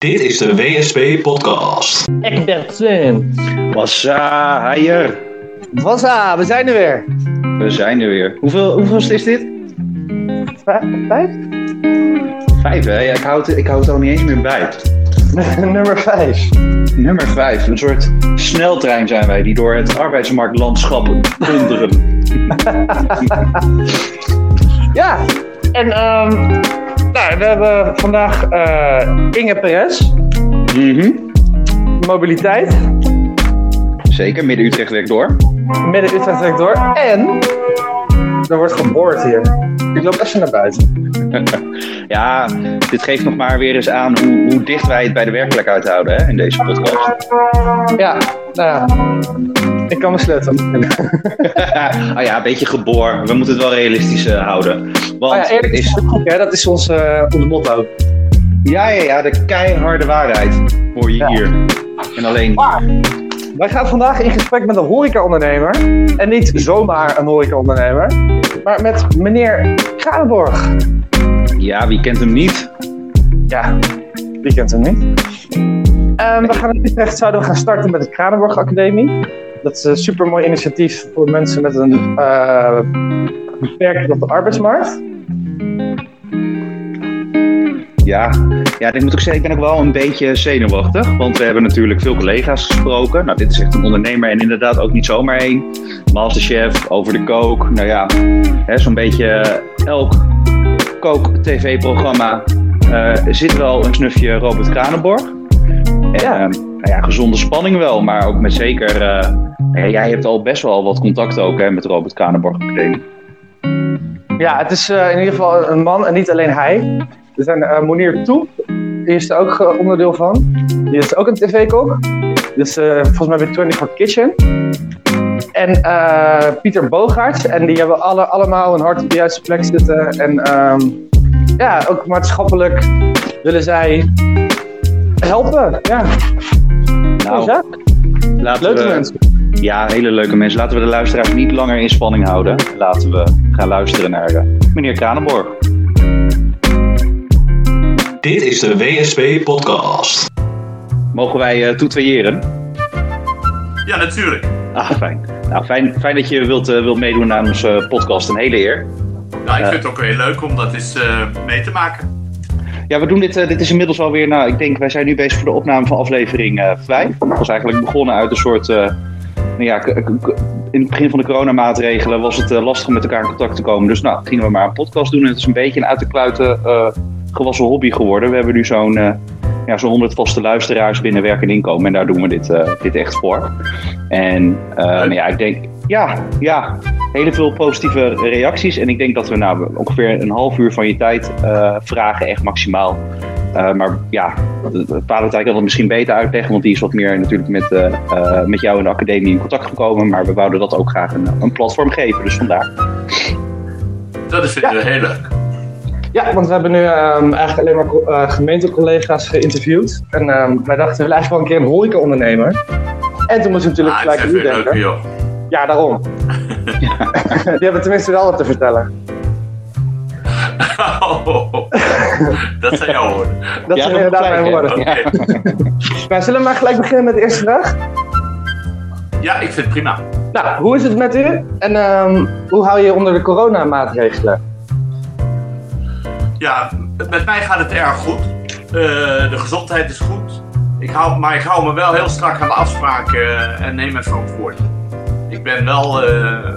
Dit is de WSP Podcast. Egbert Sven. Massa, heier. Wassa, we zijn er weer. We zijn er weer. Hoeveel, hoeveel is dit? Vijf? Vijf? Vijf, hè? Ja, ik, houd, ik houd het al niet eens meer bij. Nummer vijf. Nummer vijf. Een soort sneltrein zijn wij die door het arbeidsmarktlandschap donderen. Ja, en ehm, nou, we hebben vandaag eh, Inge Perez, Mhm. mobiliteit, Zeker, midden Utrecht werkt door. midden Utrecht werkt door. En er wordt geboord hier. Ik loop even naar buiten. Ja, dit geeft nog maar weer eens aan hoe, hoe dicht wij het bij de werkelijkheid houden hè, in deze podcast. Ja, nou ja. Ik kan me sleutelen. ah ja, een beetje geboor. We moeten het wel realistisch eh, houden. Want Oh ja, eerlijk het is is, hè? dat is ons, eh, ons motto. ja, ja, ja, de keiharde waarheid hoor je Ja. hier. En alleen Maar wij gaan vandaag in gesprek met een horecaondernemer. En niet zomaar een horecaondernemer, maar met meneer Kranenborg. Ja, wie kent hem niet? Ja, wie kent hem niet? Ehm, we gaan in Utrecht zouden we gaan starten met de Kranenborg Academie. Dat is een super mooi initiatief voor mensen met een eh, beperking op de arbeidsmarkt. Ja. ja, ik moet ook zeggen, ik ben ook wel een beetje zenuwachtig. Want we hebben natuurlijk veel collega's gesproken. Nou, dit is echt een ondernemer en inderdaad ook niet zomaar één. Masterchef, over de kook. Nou ja, hè, zo'n beetje elk kook-tv-programma eh, zit wel een snufje Robert Kranenborg. En, Ja. Nou ja, gezonde spanning wel, maar ook met zeker... eh, jij hebt al best wel wat contact ook hè, met Robert Kranenborg Academie. Ja, het is eh, in ieder geval een man en niet alleen hij. Er zijn uh, Monier Toep, die is er ook onderdeel van. Die is ook een tv-kok. Dus volgens mij bij 24 Kitchen. En Pieter Bogaerts. En die hebben alle, allemaal een hart op de juiste plek zitten. En ehm, ja, ook maatschappelijk willen zij helpen. Ja, Nou, ja. laten leuke we- mensen. Ja, hele leuke mensen. Laten we de luisteraars niet langer in spanning houden. Laten we gaan luisteren naar eh, meneer Kranenborg. Dit is de WSP Podcast. Mogen wij eh toetweeren? Ja, natuurlijk. Ah, fijn. Nou, fijn, fijn dat je wilt, eh, wilt meedoen aan onze podcast. Een hele eer. Nou, ik Ja. vind het ook heel leuk om dat eens eh, mee te maken. Ja, we doen dit. eh, dit is inmiddels alweer. Nou, ik denk, wij zijn nu bezig voor de opname van aflevering eh 5. Het was eigenlijk begonnen uit een soort. eh, nou ja, in het begin van de coronamaatregelen was het eh, lastig om met elkaar in contact te komen. Dus nou, gingen we maar een podcast doen. En het is een beetje een uit de kluiten eh, gewassen hobby geworden. We hebben nu zo'n eh ja, zo'n 100 vaste luisteraars binnen werk en inkomen. En daar doen we dit, eh, dit echt voor. En eh, nou ja, ik denk. Ja, ja, hele veel positieve reacties. En ik denk dat we nou ongeveer een half uur van je tijd eh, vragen, echt maximaal. Eh, maar ja, Valentijn kan het misschien beter uitleggen, want die is wat meer natuurlijk met, eh, eh, met jou in de academie in contact gekomen. Maar we wouden dat ook graag een, een platform geven, dus vandaar. Dat is vinden we heel leuk. Ja, want we hebben nu ehm, eigenlijk alleen maar co- gemeentecollega's geïnterviewd. En ehm, wij dachten, we willen eigenlijk wel een keer een horecaondernemer. En toen moesten we natuurlijk Ah, gelijk aan u denken. leuker, joh. Ja, daarom. Die hebben tenminste wel wat te vertellen. dat zijn jouw woorden. Dat Ja, zijn inderdaad mijn woorden. Maar zullen we maar gelijk beginnen met de eerste vraag? Ja, ik vind het prima. Nou, hoe is het met u? En ehm, hoe hou je je onder de coronamaatregelen? Ja, met mij gaat het erg goed. Eh, de gezondheid is goed. Ik hou, maar ik hou me wel heel strak aan de afspraken eh, en neem mijn verantwoording. Ik ben wel eh,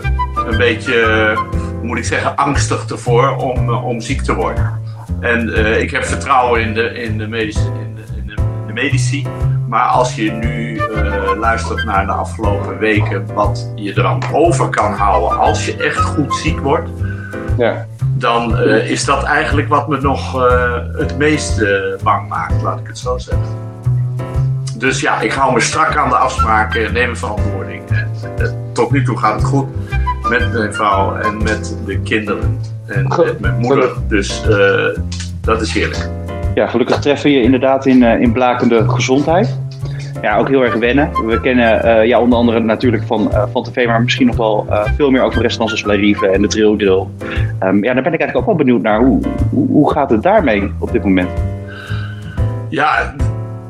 een beetje, eh, hoe moet ik zeggen, angstig ervoor om, eh, om ziek te worden. En ik heb vertrouwen in de, in de, medische, in de, in de, medici. Maar als je nu luistert naar de afgelopen weken, wat je er aan over kan houden als je echt goed ziek wordt, Ja. dan is dat eigenlijk wat me nog het meest bang maakt, laat ik het zo zeggen. Dus ja, ik hou me strak aan de afspraken, neem verantwoording. En, tot nu toe gaat het goed met mijn vrouw en met de kinderen en Goed. met mijn moeder. Dus eh, dat is heerlijk. Ja, gelukkig treffen we je inderdaad in, eh, in blakende gezondheid. Ja, ook heel erg wennen. We kennen eh, ja, onder andere natuurlijk van, van tv, maar misschien nog wel veel meer over restaurants als La Rive en de Drill. Ehm, ja, daar ben ik eigenlijk ook wel benieuwd naar. Hoe, hoe, hoe gaat het daarmee op dit moment? Ja,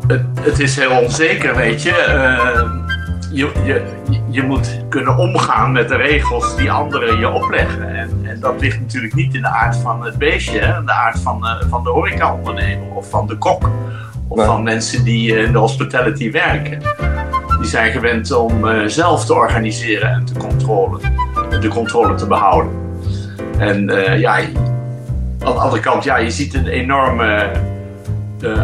het, het is heel onzeker, weet je. Eh, je, je, je moet kunnen omgaan met de regels die anderen je opleggen. En, en dat ligt natuurlijk niet in de aard van het beestje, hè? de aard van, uh, van de horecaondernemer of van de kok. Of Nee. van mensen die in de hospitality werken. Die zijn gewend om eh, zelf te organiseren en te controle, de controle te behouden. En eh, ja, aan de andere kant, ja, je ziet een enorme eh,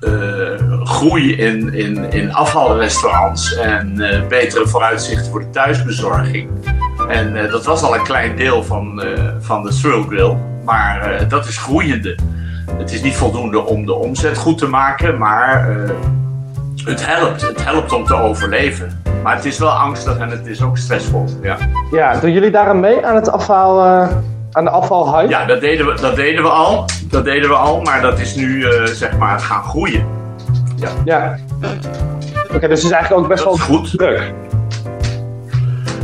eh, groei in, in, in afvalrestaurants en eh, betere vooruitzichten voor de thuisbezorging. En eh, dat was al een klein deel van, eh, van de Thrill Grill, maar dat is groeiende. Het is niet voldoende om de omzet goed te maken, maar het helpt. Het helpt om te overleven. Maar het is wel angstig en het is ook stressvol. Ja, Ja, doen jullie daar aan mee aan het afval, aan de afvalhype? ja dat, deden we, dat deden we al. Dat deden we al, maar dat is nu zeg maar gaan groeien. Ja. Oké, dus het is eigenlijk ook best Dat wel goed. druk.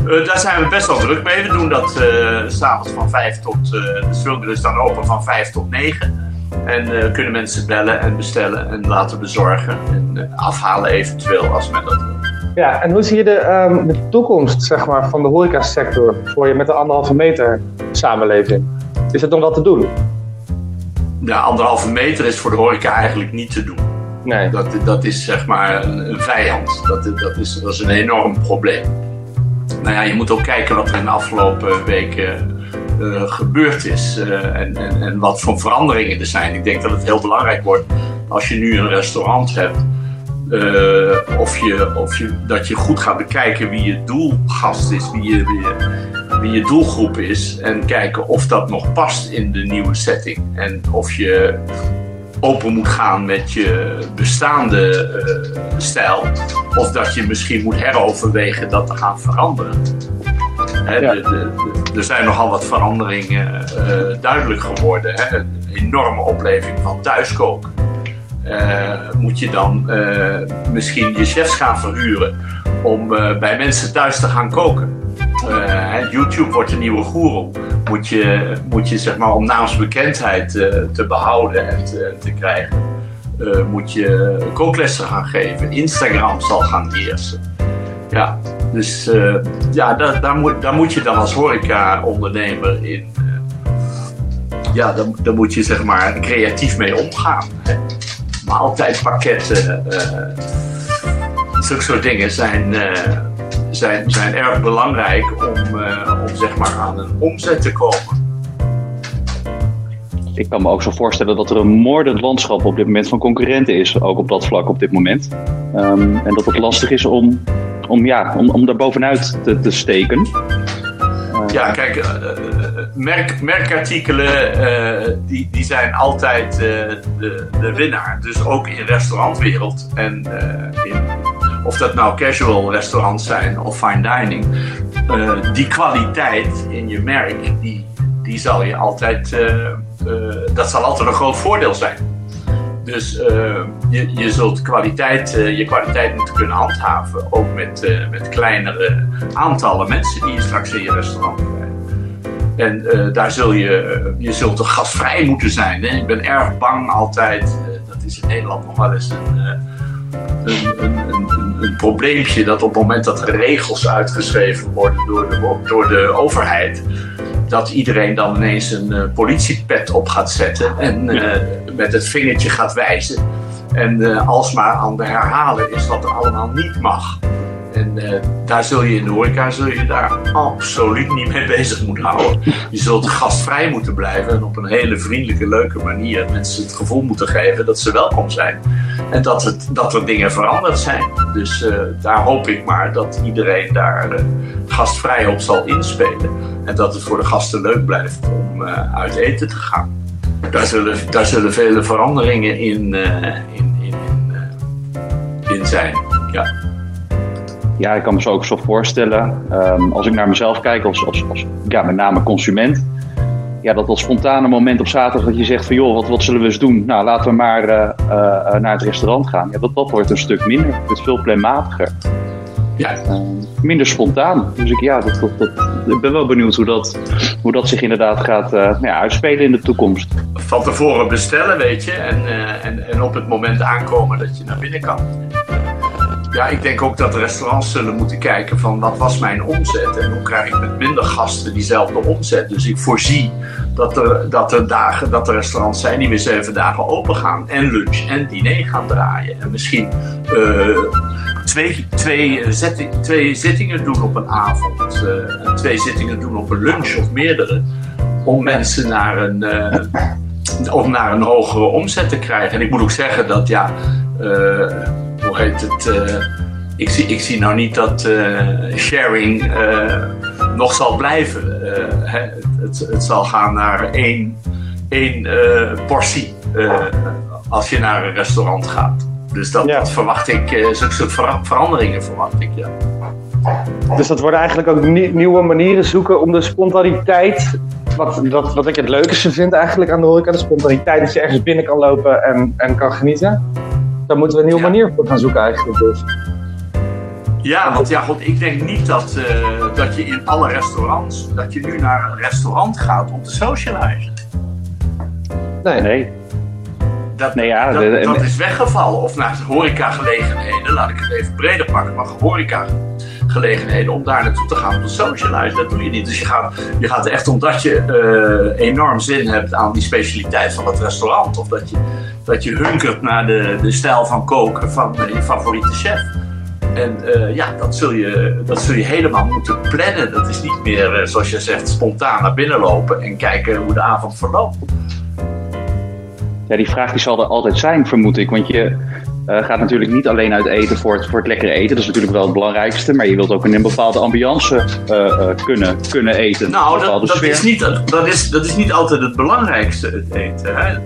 Eh, daar zijn we best wel druk mee. We doen dat s s'avonds van 5 tot. eh de Swilger is dan open van 5 tot 9. En kunnen mensen bellen en bestellen en laten bezorgen. En afhalen eventueel als men dat wil. Ja, en hoe zie je de, ehm, de toekomst zeg maar, van de horecasector voor je met de anderhalve meter samenleving? Is het nog wat te doen? Ja, anderhalve meter is voor de horeca eigenlijk niet te doen. Nee. Dat, dat is zeg maar een, vijand. Dat, dat, is, dat is een enorm probleem. Nou ja, je moet ook kijken wat er in de afgelopen weken eh, gebeurd is. eh, en, en, en wat voor veranderingen er zijn. Ik denk dat het heel belangrijk wordt als je nu een restaurant hebt. eh, of je, of je, dat je goed gaat bekijken wie je doelgast is, wie je, wie je doelgroep is. En kijken of dat nog past in de nieuwe setting. En of je open moet gaan met je bestaande eh, stijl. Of dat je misschien moet heroverwegen dat te gaan veranderen. Hè, Ja. de, de, de- er zijn nogal wat veranderingen eh, duidelijk geworden. Hè? Een enorme opleving van thuiskoken. Eh, moet je dan misschien je chefs gaan verhuren om bij mensen thuis te gaan koken? Eh, YouTube wordt de nieuwe goeroe. Moet je, moet je zeg maar, om naamsbekendheid eh, te behouden en te, krijgen, eh, moet je kooklessen gaan geven. Instagram zal gaan heersen. Ja, dus ja, daar, daar, moet, daar moet je dan als horeca-ondernemer in. ja, daar, moet je zeg maar creatief mee omgaan. Hè. Maaltijdpakketten, eh zulke soort dingen zijn, zijn, zijn erg belangrijk om, eh, om zeg maar aan een omzet te komen. Ik kan me ook zo voorstellen dat er een moordend landschap op dit moment van concurrenten is, ook op dat vlak op dit moment. Ehm, en dat het lastig is om, om, ja, om, om daar bovenuit te, te steken. Ja, kijk, eh, eh, merk, merkartikelen die, die zijn altijd de, de winnaar. Dus ook in restaurantwereld en in, of dat nou casual restaurants zijn of fine dining. eh, die kwaliteit in je merk, die, die zal je altijd, eh, eh, dat zal altijd een groot voordeel zijn. Dus je, je zult kwaliteit, je kwaliteit moeten kunnen handhaven, ook met, met kleinere aantallen mensen die je straks in je restaurant krijgt. En daar zul je, je zult gastvrij moeten zijn. Hè? Ik ben erg bang altijd, dat is in Nederland nog wel eens een, een, een, een, een, probleempje, dat op het moment dat er regels uitgeschreven worden door de, door de overheid, dat iedereen dan ineens een eh, politiepet op gaat zetten en eh, met het vingertje gaat wijzen. En eh, alsmaar aan de herhalen is wat er allemaal niet mag. En eh, daar zul je in de horeca zul je daar absoluut niet mee bezig moeten houden. Je zult gastvrij moeten blijven en op een hele vriendelijke, leuke manier mensen het gevoel moeten geven dat ze welkom zijn. En dat, het, dat er dingen veranderd zijn. Dus eh, daar hoop ik maar dat iedereen daar eh, gastvrij op zal inspelen. En dat het voor de gasten leuk blijft om uit eten te gaan. Daar zullen, daar zullen vele veranderingen in, in, in, in zijn. Ja. Ja, ik kan me zo ook zo voorstellen, ehm, als ik naar mezelf kijk als, als, als ja, met name consument, ja, dat dat spontane moment op zaterdag dat je zegt van joh, wat, wat zullen we eens doen? Nou, laten we maar eh, eh, naar het restaurant gaan. Ja, dat, dat wordt een stuk minder, het wordt veel planmatiger. Ja. Eh, minder spontaan. Dus ik, ja, dat, dat, dat, ik ben wel benieuwd hoe dat, hoe dat zich inderdaad gaat uh, ja, uitspelen in de toekomst. Van tevoren bestellen, weet je, en, uh, en, en op het moment aankomen dat je naar binnen kan. Ja, ik denk ook dat restaurants zullen moeten kijken van wat was mijn omzet en hoe krijg ik met minder gasten diezelfde omzet. Dus ik voorzie dat er, dat er dagen, dat er restaurants zijn die weer zeven dagen open gaan en lunch en diner gaan draaien. En misschien uh, twee, twee, zetting, twee zittingen doen op een avond, uh, twee zittingen doen op een lunch of meerdere. Om mensen naar een, uh, naar een hogere omzet te krijgen. En ik moet ook zeggen dat ja hoe heet het? Uh, ik, zie, ik zie nou niet dat uh, sharing uh, nog zal blijven. Hè, het, het, zal gaan naar één, één portie als je naar een restaurant gaat. Dus dat, ja. dat verwacht ik, zulke soort ver veranderingen verwacht ik, ja. Dus dat worden eigenlijk ook nieuwe manieren zoeken om de spontaniteit wat, wat, wat ik het leukste vind eigenlijk aan de horeca, de spontaniteit dat je ergens binnen kan lopen en, en kan genieten. Daar moeten we een nieuwe ja. manier voor gaan zoeken eigenlijk dus. Ja, want ja, God, ik denk niet dat, uh, dat je in alle restaurants, dat je nu naar een restaurant gaat om te socializen. Nee. Nee. Dat, nee, ja, dat, de, dat is weggevallen. Of naar horecagelegenheden, laat ik het even breder pakken, maar horecagelegenheden om daar naartoe te gaan om te socializen. Dat doe je niet. Dus je gaat, je gaat echt omdat je uh, enorm zin hebt aan die specialiteit van het restaurant. Of dat je, dat je hunkert naar de, de stijl van koken van je favoriete chef. En uh, ja, dat zul, je, dat zul je helemaal moeten plannen. Dat is niet meer, uh, zoals je zegt, spontaan naar binnen lopen en kijken hoe de avond verloopt. Ja, die vraag die zal er altijd zijn, vermoed ik. Want je uh, gaat natuurlijk niet alleen uit eten voor het, voor het lekkere eten. Dat is natuurlijk wel het belangrijkste. Maar je wilt ook in een bepaalde ambiance kunnen, kunnen eten. Nou, dat, dat, is niet, dat, is, dat is niet altijd het belangrijkste, het eten. Hè?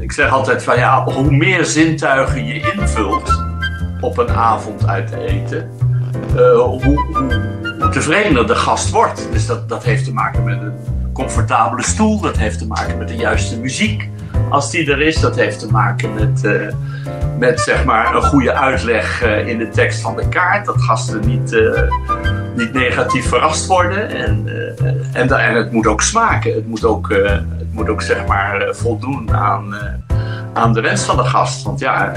Ik zeg altijd van ja, hoe meer zintuigen je invult op een avond uit eten, hoe, hoe, hoe, tevredener de gast wordt. Dus dat, dat heeft te maken met een comfortabele stoel, dat heeft te maken met de juiste muziek als die er is. Dat heeft te maken met, uh, met zeg maar een goede uitleg uh, in de tekst van de kaart. Dat gasten niet, niet negatief verrast worden. En, en, en het moet ook smaken. Het moet ook, het moet ook zeg maar voldoen aan, aan de wens van de gast. Want ja,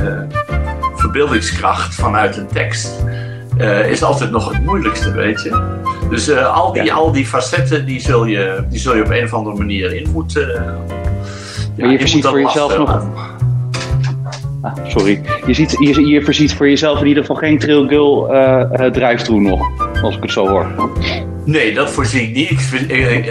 verbeeldingskracht vanuit een tekst uh, is altijd nog het moeilijkste, weet je. Dus uh, al, die, ja. al die facetten, die zul, je, die zul je op een of andere manier in moeten... Uh, maar je voorziet voor jezelf nog... Ah, sorry. Je, ziet, je, je voorziet voor jezelf in ieder geval geen Trail Girl uh, drive-through nog, als ik het zo hoor. Nee, dat voorzie ik niet. Ik,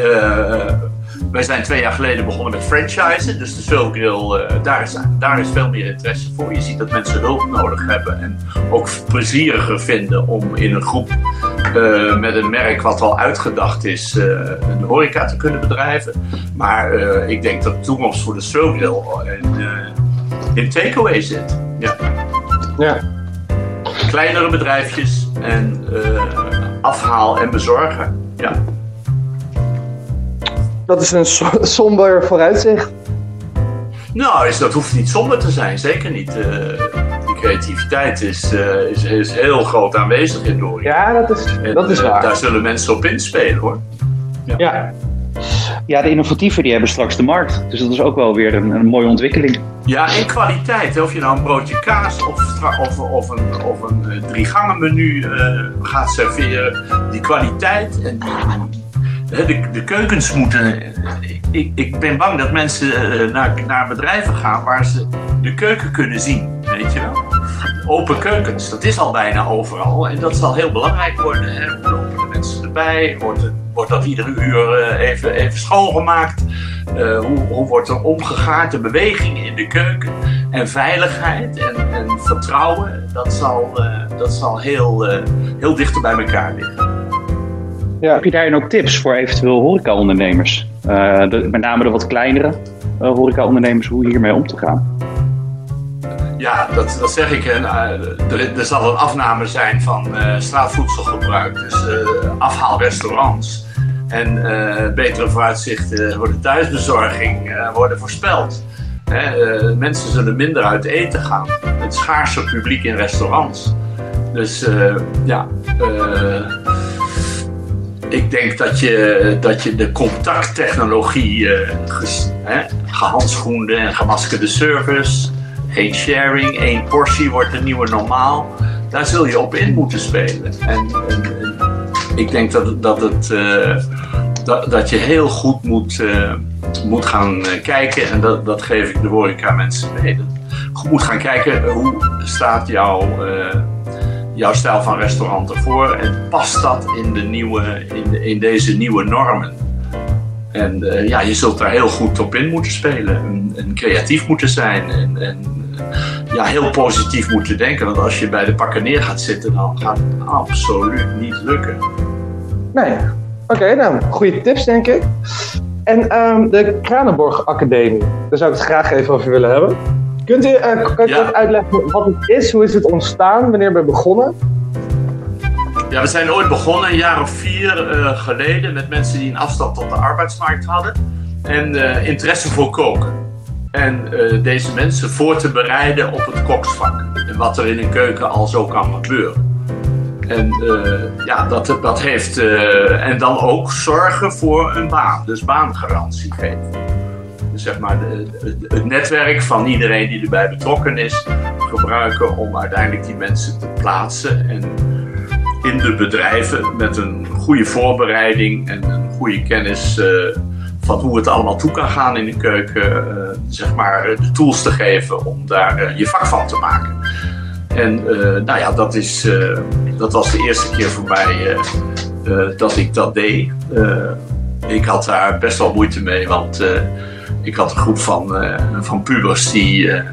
wij zijn twee jaar geleden begonnen met franchisen. Dus de Soul Grill, uh, daar, is, daar is veel meer interesse voor. Je ziet dat mensen hulp nodig hebben en ook plezieriger vinden om in een groep uh, met een merk wat al uitgedacht is, uh, een horeca te kunnen bedrijven. Maar ik denk dat de toekomst voor de Soul Grill in, in takeaway zit. Ja. ja. Kleinere bedrijfjes en afhaal en bezorgen. Ja dat is een somber vooruitzicht. Nou, is, dat hoeft niet somber te zijn, zeker niet. Uh, die creativiteit is, uh, is, is, heel groot aanwezig in Dori. Ja, dat is, en, dat is waar. Uh, daar zullen mensen op inspelen hoor. Ja. ja. Ja, de innovatieven die hebben straks de markt. Dus dat is ook wel weer een, een mooie ontwikkeling. Ja, en kwaliteit. Of je nou een broodje kaas of, of, of een, of een drie gangen menu gaat serveren. Die kwaliteit en die, de, de, keukens moeten. Ik, ik ben bang dat mensen naar, naar bedrijven gaan waar ze de keuken kunnen zien. Weet je wel? Open keukens, dat is al bijna overal. En dat zal heel belangrijk worden. Hoe lopen de mensen erbij? Wordt, wordt dat iedere uur even, even schoongemaakt? Hoe, hoe wordt er omgegaan? De beweging in de keuken en veiligheid en, en vertrouwen, dat zal, dat zal heel, heel dichter bij elkaar liggen. Ja. Heb je daarin ook tips voor eventueel horecaondernemers? Uh, de, met name de wat kleinere uh, horecaondernemers, hoe hiermee om te gaan? Ja, dat, dat zeg ik. En, uh, er, er, zal een afname zijn van straatvoedselgebruik, dus afhaalrestaurants. En betere vooruitzichten voor de thuisbezorging worden voorspeld. Hè, mensen zullen minder uit eten gaan. Het schaarse publiek in restaurants Dus eh, ja, eh, ik denk dat je, dat je de contacttechnologie, eh, gehandschoende en gemaskerde service, geen sharing, één portie wordt een nieuwe normaal. Daar zul je op in moeten spelen. En, en, ik denk dat, dat, het, eh, dat, dat je heel goed moet, eh, moet gaan kijken, en dat, dat geef ik de horeca mensen mee. Moet gaan kijken hoe staat jouw, jouw stijl van restaurant ervoor en past dat in, de nieuwe, in, de- in deze nieuwe normen. En eh, ja, je zult daar heel goed op in moeten spelen en, creatief moeten zijn en, en eh, ja, heel positief moeten denken. Want als je bij de pakken neer gaat zitten, dan gaat het absoluut niet lukken. Nee. Oké, nou, goede tips denk ik. En ehm, de Kranenborg Academie, daar zou ik het graag even over willen hebben. Kunt u, Ja. kort uitleggen wat het is? Hoe is het ontstaan? Wanneer ben je begonnen? Ja, we zijn ooit begonnen, een jaar of vier eh, geleden, met mensen die een afstand tot de arbeidsmarkt hadden en eh, interesse voor koken. En deze mensen voor te bereiden op het koksvak en wat er in een keuken al zo kan gebeuren. En ja, dat, dat heeft. en dan ook zorgen voor een baan, dus baangarantie geven. Zeg maar het netwerk van iedereen die erbij betrokken is, gebruiken om uiteindelijk die mensen te plaatsen. En in de bedrijven met een goede voorbereiding en een goede kennis eh, van hoe het allemaal toe kan gaan in de keuken, eh, zeg maar de tools te geven om daar eh, je vak van te maken. En nou ja, dat, is, dat was de eerste keer voor mij dat ik dat deed. Ik had daar best wel moeite mee, want ik had een groep van, eh, van pubers die, eh,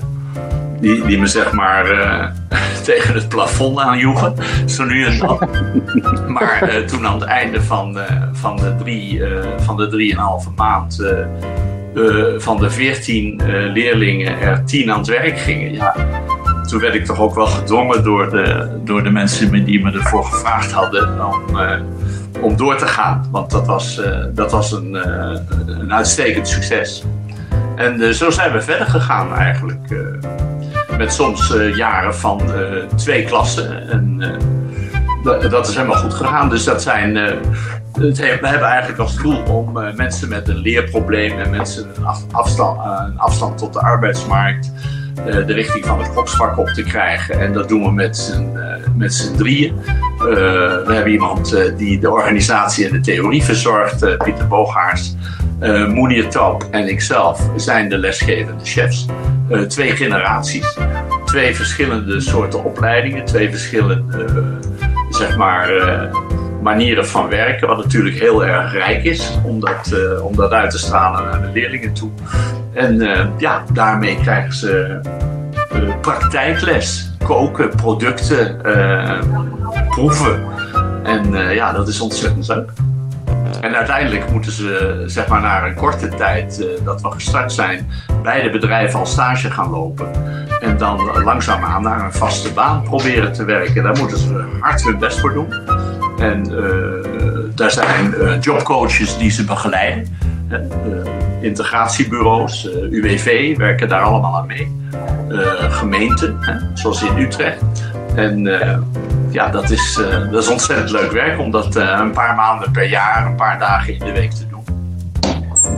die, die me zeg maar eh, tegen het plafond aanjoegen. Zo nu en dan. Maar toen aan het einde van, van de drie, van de drieënhalve maand van de veertien leerlingen er tien aan het werk gingen, ja, toen werd ik toch ook wel gedwongen door de, door de mensen me- die me ervoor gevraagd hadden om, om door te gaan. Want dat was, dat was een, een uitstekend succes. En eh, zo zijn we verder gegaan eigenlijk. eh, met soms eh, jaren van twee klassen. En dat, is helemaal goed gegaan. Dus dat zijn. we hebben eigenlijk als doel om mensen met een leerprobleem en mensen een, af- afstand, een afstand tot de arbeidsmarkt. de richting van het koksvak op te krijgen. En dat doen we met z'n, met drieën. We hebben iemand die de organisatie en de theorie verzorgt, Pieter Booghaars. Uh, Moenier Top en ikzelf zijn de lesgevende chefs. Eh, twee generaties, twee verschillende soorten opleidingen, twee verschillende eh, zeg maar, eh, manieren van werken, wat natuurlijk heel erg rijk is om dat, eh, om dat uit te stralen naar de leerlingen toe. En eh, ja, daarmee krijgen ze eh, praktijkles, koken, producten, eh, proeven. En eh, ja, dat is ontzettend leuk. En uiteindelijk moeten ze zeg maar na een korte tijd eh, dat we gestart zijn bij de bedrijven al stage gaan lopen. En dan langzaamaan naar een vaste baan proberen te werken. Daar moeten ze hard hun best voor doen. En eh, daar zijn eh, jobcoaches die ze begeleiden. Integratiebureaus, UWV werken daar allemaal aan mee. Gemeenten, zoals in Utrecht. En eh, ja, dat is, eh, dat is ontzettend leuk werk om dat eh, een paar maanden per jaar, een paar dagen in de week te doen.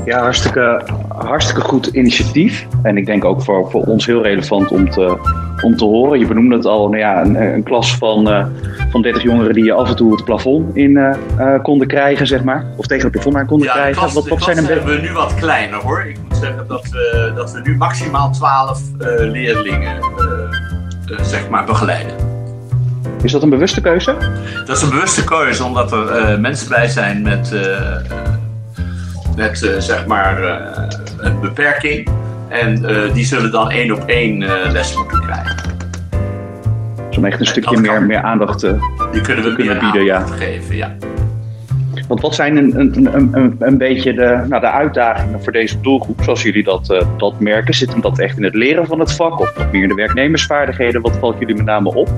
Ja, hartstikke, hartstikke goed initiatief. En ik denk ook voor, voor ons heel relevant om te, om te horen. Je benoemde het al, nou ja, een, een klas van, van 30 jongeren die je af en toe het plafond in konden krijgen, zeg maar. Of tegen het plafond aan konden Ja, krijgen. klas, wat, wat zijn een hebben we nu wat kleiner hoor. Ik moet zeggen dat we, dat we nu maximaal 12 eh, leerlingen zeg maar begeleiden. Is dat een bewuste keuze? Dat is een bewuste keuze, omdat er eh, mensen bij zijn met, eh, eh, met eh, zeg maar eh, een beperking. En eh, die zullen dan één op één eh, les moeten krijgen. Dus om echt een stukje meer, meer aandacht te... Die kunnen we Kunnen bieden, ja. geven. Ja. Want wat zijn een, een, een, een, beetje de, nou, de uitdagingen voor deze doelgroep, zoals jullie dat, eh, dat merken? Zit hem dat echt in het leren van het vak of meer in de werknemersvaardigheden? Wat valt jullie met name op?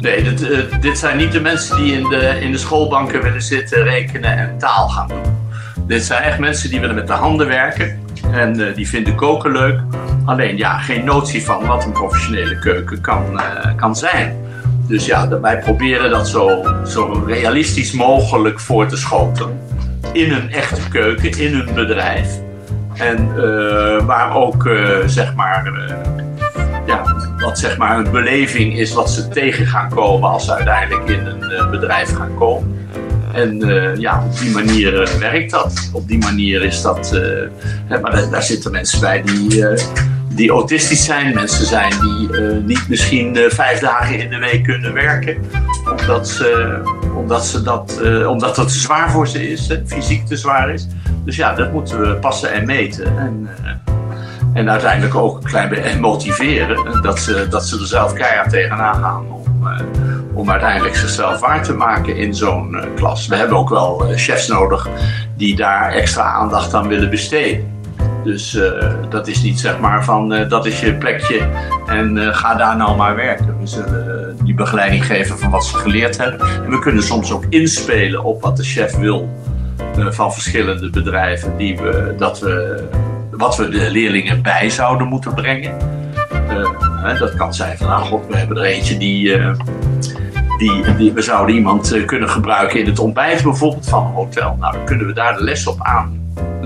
Nee, dit, eh, dit zijn niet de mensen die in de, in de schoolbanken willen zitten, rekenen en taal gaan doen. Dit zijn echt mensen die willen met de handen werken en eh, die vinden koken leuk. Alleen ja, geen notie van wat een professionele keuken kan, kan zijn. Dus ja, wij proberen dat zo, zo realistisch mogelijk voor te schotelen. In een echte keuken, in een bedrijf. En eh, waar ook, eh, zeg maar, eh, ja, wat zeg maar een beleving is wat ze tegen gaan komen als ze uiteindelijk in een bedrijf gaan komen. En ja, op die manier werkt dat. Op die manier is dat. maar daar, daar zitten mensen bij die, die autistisch zijn. Mensen zijn die eh, niet misschien eh, vijf dagen in de week kunnen werken. Omdat, ze, omdat, ze dat, eh, omdat dat te zwaar voor ze is, fysiek te zwaar is. Dus ja, dat moeten we passen en meten. En, en uiteindelijk ook een klein beetje motiveren. Dat ze, dat ze er zelf keihard tegenaan gaan om, om uiteindelijk zichzelf waar te maken in zo'n klas. We hebben ook wel chefs nodig die daar extra aandacht aan willen besteden. Dus eh, dat is niet zeg maar van eh, dat is je plekje en eh, ga daar nou maar werken. We zullen die begeleiding geven van wat ze geleerd hebben. En we kunnen soms ook inspelen op wat de chef wil van verschillende bedrijven. Die we, dat we, wat we de leerlingen bij zouden moeten brengen. Hè, dat kan zijn van, nou god, we hebben er eentje die, die, we zouden iemand kunnen gebruiken in het ontbijt bijvoorbeeld van een hotel. Nou, dan kunnen we daar de les op aan,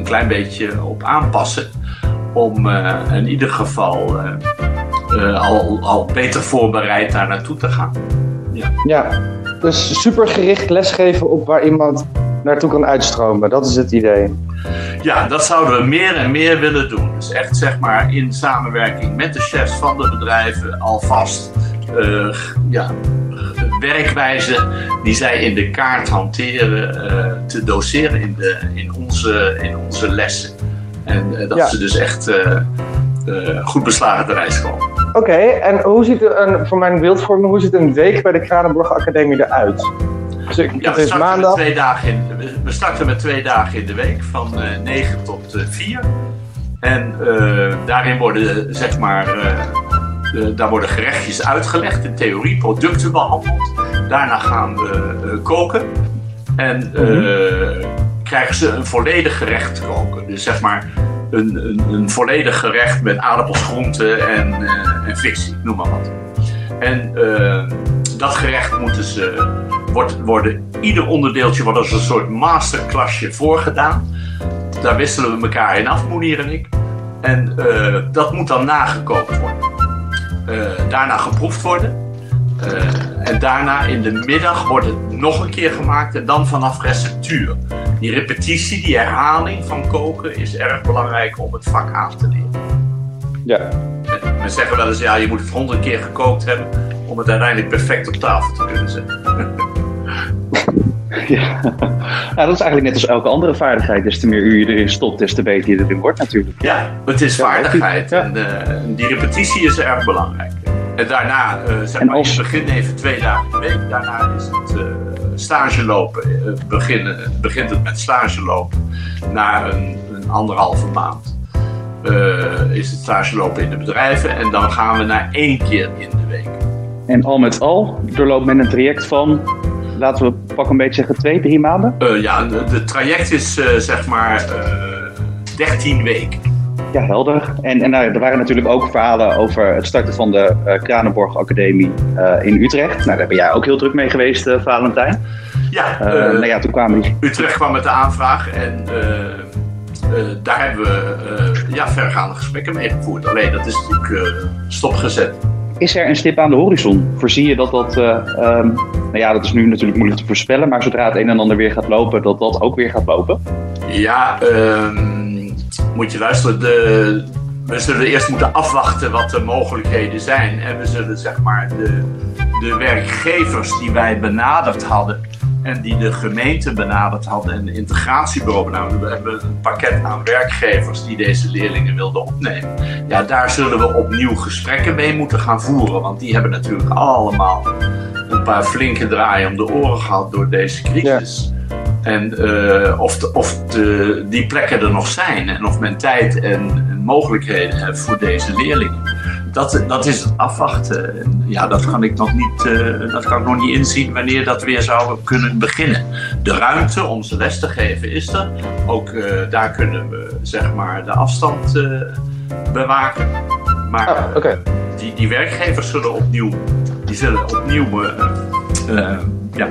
een klein beetje op aanpassen. Om eh, in ieder geval eh, eh, al, al beter voorbereid daar naartoe te gaan. Ja, dus super gericht lesgeven op waar iemand naartoe kan uitstromen. Dat is het idee. Ja, dat zouden we meer en meer willen doen. Dus echt zeg maar in samenwerking met de chefs van de bedrijven alvast ja, werkwijze die zij in de kaart hanteren eh, te doseren in, de, in, onze, in onze lessen. En eh, dat Ja. ze dus echt eh, goed beslagen te reis komen. Oké, en hoe ziet een, voor mijn beeldvorming, hoe ziet een week bij de Kranenborg Academie eruit? Dus ik, Ja, we is starten, maandag. Met twee dagen in, we- starten met twee dagen in de week, van eh 9 tot eh 4. En daarin worden, zeg maar, daar worden gerechtjes uitgelegd, in theorie, producten behandeld. Daarna gaan we eh, koken. En eh, krijgen ze een volledig gerecht te koken. Dus zeg maar een, een, een volledig gerecht met aardappels, groenten en, eh en vis, ik noem maar wat. En eh, dat gerecht moeten ze, wordt, worden, ieder onderdeeltje wordt als een soort masterclassje voorgedaan. Daar wisselen we elkaar in af, Monier en ik. En eh, dat moet dan nagekookt worden. Eh, daarna geproefd worden. Eh, en daarna in de middag wordt het nog een keer gemaakt en dan vanaf receptuur. Die repetitie, die herhaling van koken is erg belangrijk om het vak aan te leren. Ja. We zeggen wel eens, ja, je moet het honderd keer gekookt hebben om het uiteindelijk perfect op tafel te kunnen zetten. Ja. Nou, dat is eigenlijk net als elke andere vaardigheid. Des te meer uur je erin stopt, des te beter je erin wordt natuurlijk. Ja, het is vaardigheid ja. en eh, die repetitie is erg belangrijk. En daarna, eh zeg En maar, als- je begint even twee dagen in de week. Daarna is het eh, stage lopen. Beginnen, begint het met stage lopen na een, een anderhalve maand. is het stage lopen in de bedrijven en dan gaan we naar één keer in de week. En al met al doorloopt men een traject van, laten we pak een beetje zeggen, twee, drie maanden. Eh, ja, de, de traject is eh, zeg maar eh 13 weken. Ja, helder. En, en nou, er waren natuurlijk ook verhalen over het starten van de Kranenborg Academie in Utrecht. Nou, daar ben jij ook heel druk mee geweest, Valentijn. Ja, nou ja, toen kwamen die... Utrecht kwam met de aanvraag en daar hebben we ja, vergaande gesprekken mee gevoerd. Alleen dat is natuurlijk stopgezet. Is er een stip aan de horizon? Voorzie je dat dat, eh, ehm, nou ja, dat is nu natuurlijk moeilijk te voorspellen, maar zodra het een en ander weer gaat lopen, dat dat ook weer gaat lopen? Ja, ehm, moet je luisteren. De, we zullen eerst moeten afwachten wat de mogelijkheden zijn. En we zullen zeg maar de, de werkgevers die wij benaderd hadden. En die de gemeente benaderd hadden en de integratiebureau benaderd. We hebben een pakket aan werkgevers die deze leerlingen wilden opnemen. Ja, daar zullen we opnieuw gesprekken mee moeten gaan voeren. Want die hebben natuurlijk allemaal een paar flinke draaien om de oren gehad door deze crisis. En uh, of, de, of de, die plekken er nog zijn en of men tijd en, en mogelijkheden heeft voor deze leerlingen. Dat, dat is het afwachten. En ja, dat kan ik nog niet, uh, dat kan ik nog niet inzien wanneer dat weer zou kunnen beginnen. De ruimte om ze les te geven is er. Ook uh, daar kunnen we zeg maar de afstand bewaken. Maar okay. die, die werkgevers zullen opnieuw, die zullen opnieuw, eh, eh, ja,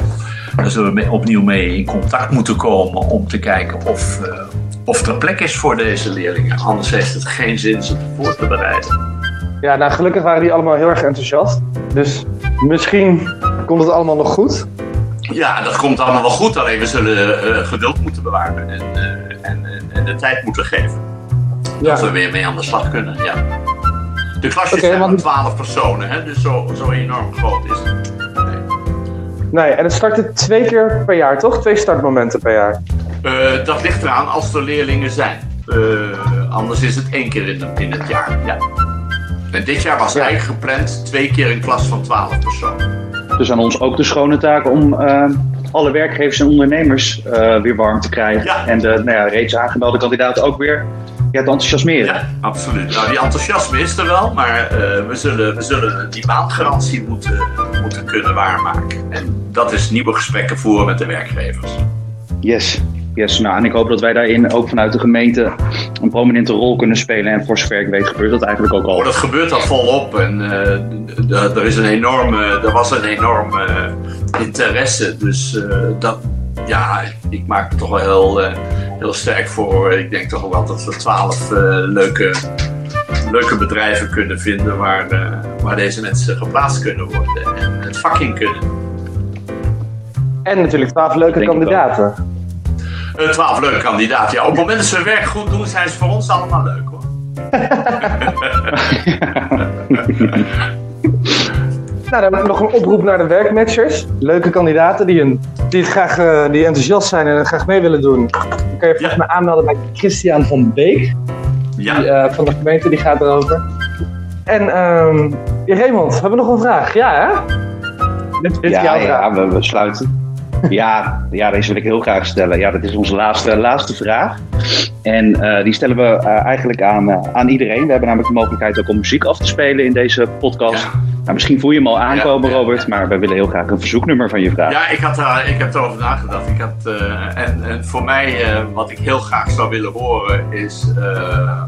daar zullen we opnieuw mee in contact moeten komen om te kijken of, uh, of er plek is voor deze leerlingen. Anders heeft het geen zin ze voor te bereiden. Ja, nou gelukkig waren die allemaal heel erg enthousiast. Dus misschien komt het allemaal nog goed. Ja, dat komt allemaal wel goed. Alleen we zullen uh, geduld moeten bewaren en, uh, en, en, en, de tijd moeten geven. Ja. Dat we weer mee aan de slag kunnen, ja. De klasjes okay, zijn want... 12 personen, hè? dus zo, zo enorm groot is het. Nee. nee, en het startte twee keer per jaar, toch? Twee startmomenten per jaar. Uh, dat ligt eraan als er leerlingen zijn. anders is het één keer in, in het jaar, ja. En dit jaar was eigenlijk gepland twee keer een klas van 12 personen. Dus aan ons ook de schone taak om uh, alle werkgevers en ondernemers uh, weer warm te krijgen. Ja. En de nou ja, reeds aangemelde kandidaten ook weer ja, te enthousiasmeren. Ja, absoluut. Nou, die enthousiasme is er wel, maar uh, we, zullen, we zullen die maandgarantie moeten, moeten kunnen waarmaken. En dat is nieuwe gesprekken voeren met de werkgevers. Yes. Yes, nou, en ik hoop dat wij daarin ook vanuit de gemeente een prominente rol kunnen spelen. En voor zover ik weet gebeurt dat eigenlijk ook al. Oh, dat gebeurt al volop. En uh, er, is een enorme, er was een enorme interesse. Dus uh, dat, ja, ik maak me toch wel heel, uh, heel sterk voor. Ik denk toch wel dat we twaalf leuke, leuke bedrijven kunnen vinden waar, waar deze mensen geplaatst kunnen worden. En het vak in kunnen. En natuurlijk twaalf leuke kandidaten. Twaalf leuke kandidaten. Ja, op het moment dat ze hun werk goed doen, zijn ze voor ons allemaal leuk hoor. nou, dan nog een oproep naar de werkmatchers. Leuke kandidaten die, een, die, het graag, uh, die enthousiast zijn en graag mee willen doen. Dan kan je volgens mij aanmelden bij Christian van Beek. Ja. Die, uh, van de gemeente, die gaat erover. En um, Raymond, we hebben nog een vraag. Ja, hè? Dit, dit ja, jouw vraag. ja, we, we sluiten. Ja, ja, deze wil ik heel graag stellen. Ja, dat is onze laatste, laatste vraag. En uh, die stellen we uh, eigenlijk aan, uh, aan iedereen. We hebben namelijk de mogelijkheid ook om muziek af te spelen in deze podcast. Ja. Nou, misschien voel je hem al aankomen, ja, Robert, maar wij willen heel graag een verzoeknummer van je vragen. Ja, ik, had, ik heb erover nagedacht. Ik had, en, en voor mij, wat ik heel graag zou willen horen, is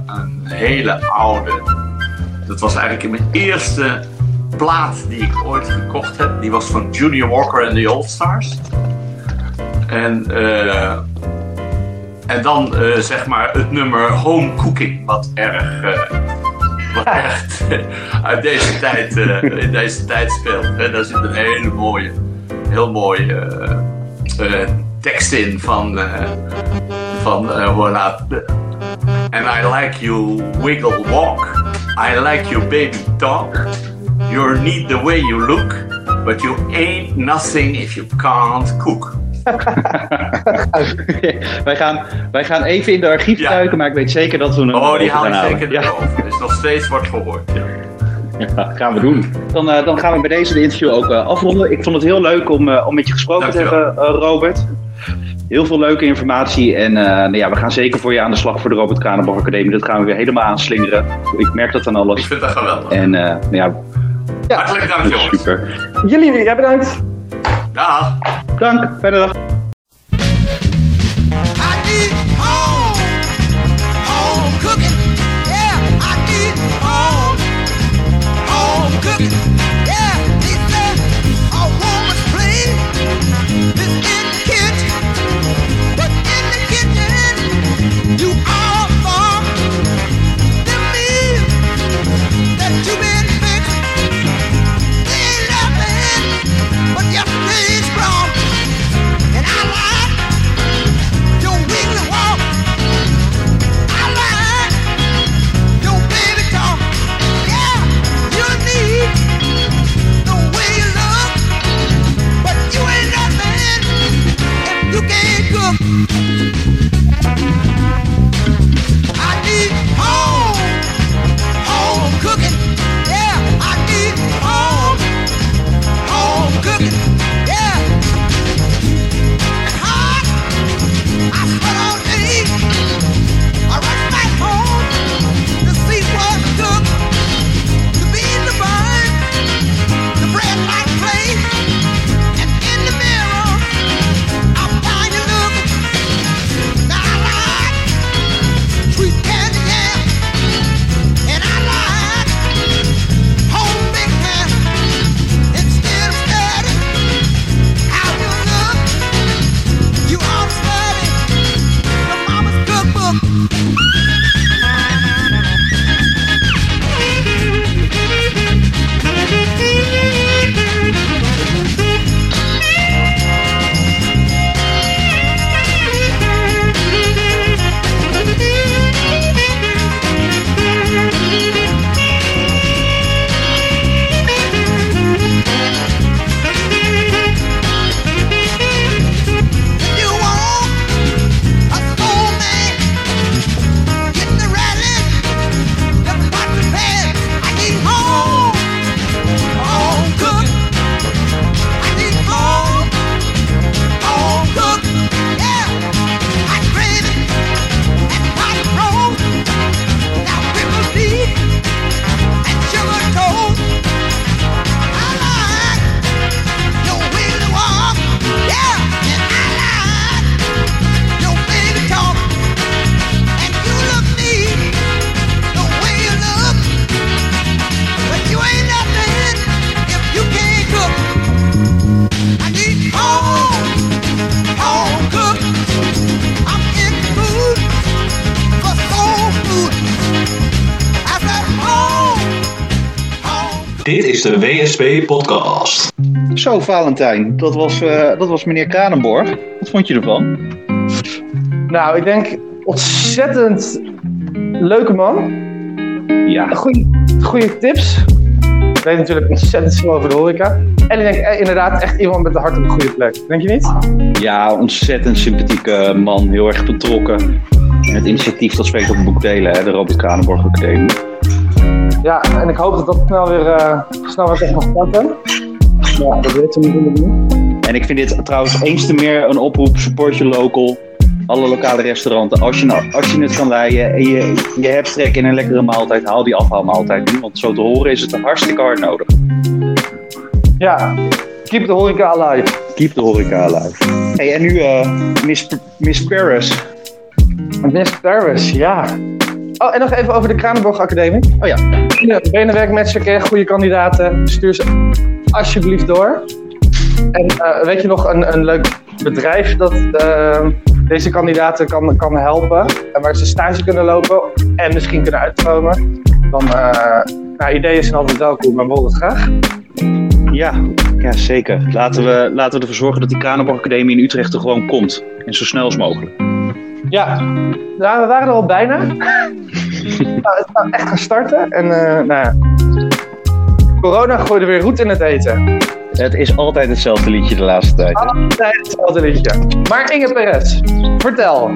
een hele oude. Dat was eigenlijk in mijn eerste plaat die ik ooit gekocht heb. Die was van Junior Walker and the All Stars. En, uh, en dan uh, zeg maar het nummer Home Cooking, wat erg, uh, wat echt uit deze tijd, in deze tijd speelt. En daar zit een hele mooie, heel mooie tekst in van, van hoe laat. And I like you wiggle walk. I like you baby talk. You're neat the way you look, but you ain't nothing if you can't cook. wij, gaan, wij gaan even in de archief ja. duiken, maar ik weet zeker dat we een. Oh, die haal ik zeker ja. erover. Dus nog steeds wordt gehoord. Ja. Ja, gaan we doen. Dan, uh, dan gaan we bij deze de interview ook uh, afronden. Ik vond het heel leuk om, uh, om met je gesproken te hebben, Robert. Heel veel leuke informatie. En nou ja, we gaan zeker voor je aan de slag voor de Robert Kranenbach Academie. Dat gaan we weer helemaal aanslingeren. Ik merk dat dan alles. Ik vind dat geweldig. En nou ja, ja. Hartelijk dank, jongens. Super. Jullie weer, ja, bedankt. Dag. Dank, fijne dag. Dit is de WSP Podcast. Zo, Valentijn, dat was, eh, dat was meneer Kranenborg. Wat vond je ervan? Nou, ik denk ontzettend leuke man. Ja, Goeie, goede tips. Ik weet natuurlijk ontzettend veel over de horeca. En ik denk eh, inderdaad echt iemand met een hart op een goede plek. Denk je niet? ja ontzettend sympathieke man. Heel erg betrokken. En het initiatief dat spreekt op het boek delen, hè, de Robert Kranenborg Academie. Ja, en ik hoop dat dat snel weer, eh, snel weer echt mag starten. Ja, dat weet ze niet in doen. En ik vind dit trouwens eens te meer een oproep, support je local. Alle lokale restauranten. Als je, nou, als je het kan leiden en je, je hebt trek in een lekkere maaltijd, haal die afhaalmaaltijd nu. Want zo te horen is het hartstikke hard nodig. Ja, keep de horeca alive. Keep de horeca alive. Hey, en nu eh, Miss, Miss Paris. Miss Paris, ja. Oh, en nog even over de Kranenborg Academie. Oh ja. Je ken je goede kandidaten, stuur ze alsjeblieft door. En eh, weet je nog een, een leuk bedrijf dat eh, deze kandidaten kan, kan helpen en waar ze stage kunnen lopen en misschien kunnen uitkomen? Dan, eh nou, ideeën zijn altijd welkom, maar we horen het graag. Ja, ja, zeker. Laten we, laten we ervoor zorgen dat die Kranenborg Academie in Utrecht er gewoon komt. En zo snel als mogelijk. Ja, nou, we waren er al bijna. Nou, het gaat echt gaan starten en eh, nou ja. Corona gooide weer roet in het eten. Het is altijd hetzelfde liedje de laatste tijd. hè? Altijd hetzelfde liedje. Maar Inge Perez, vertel.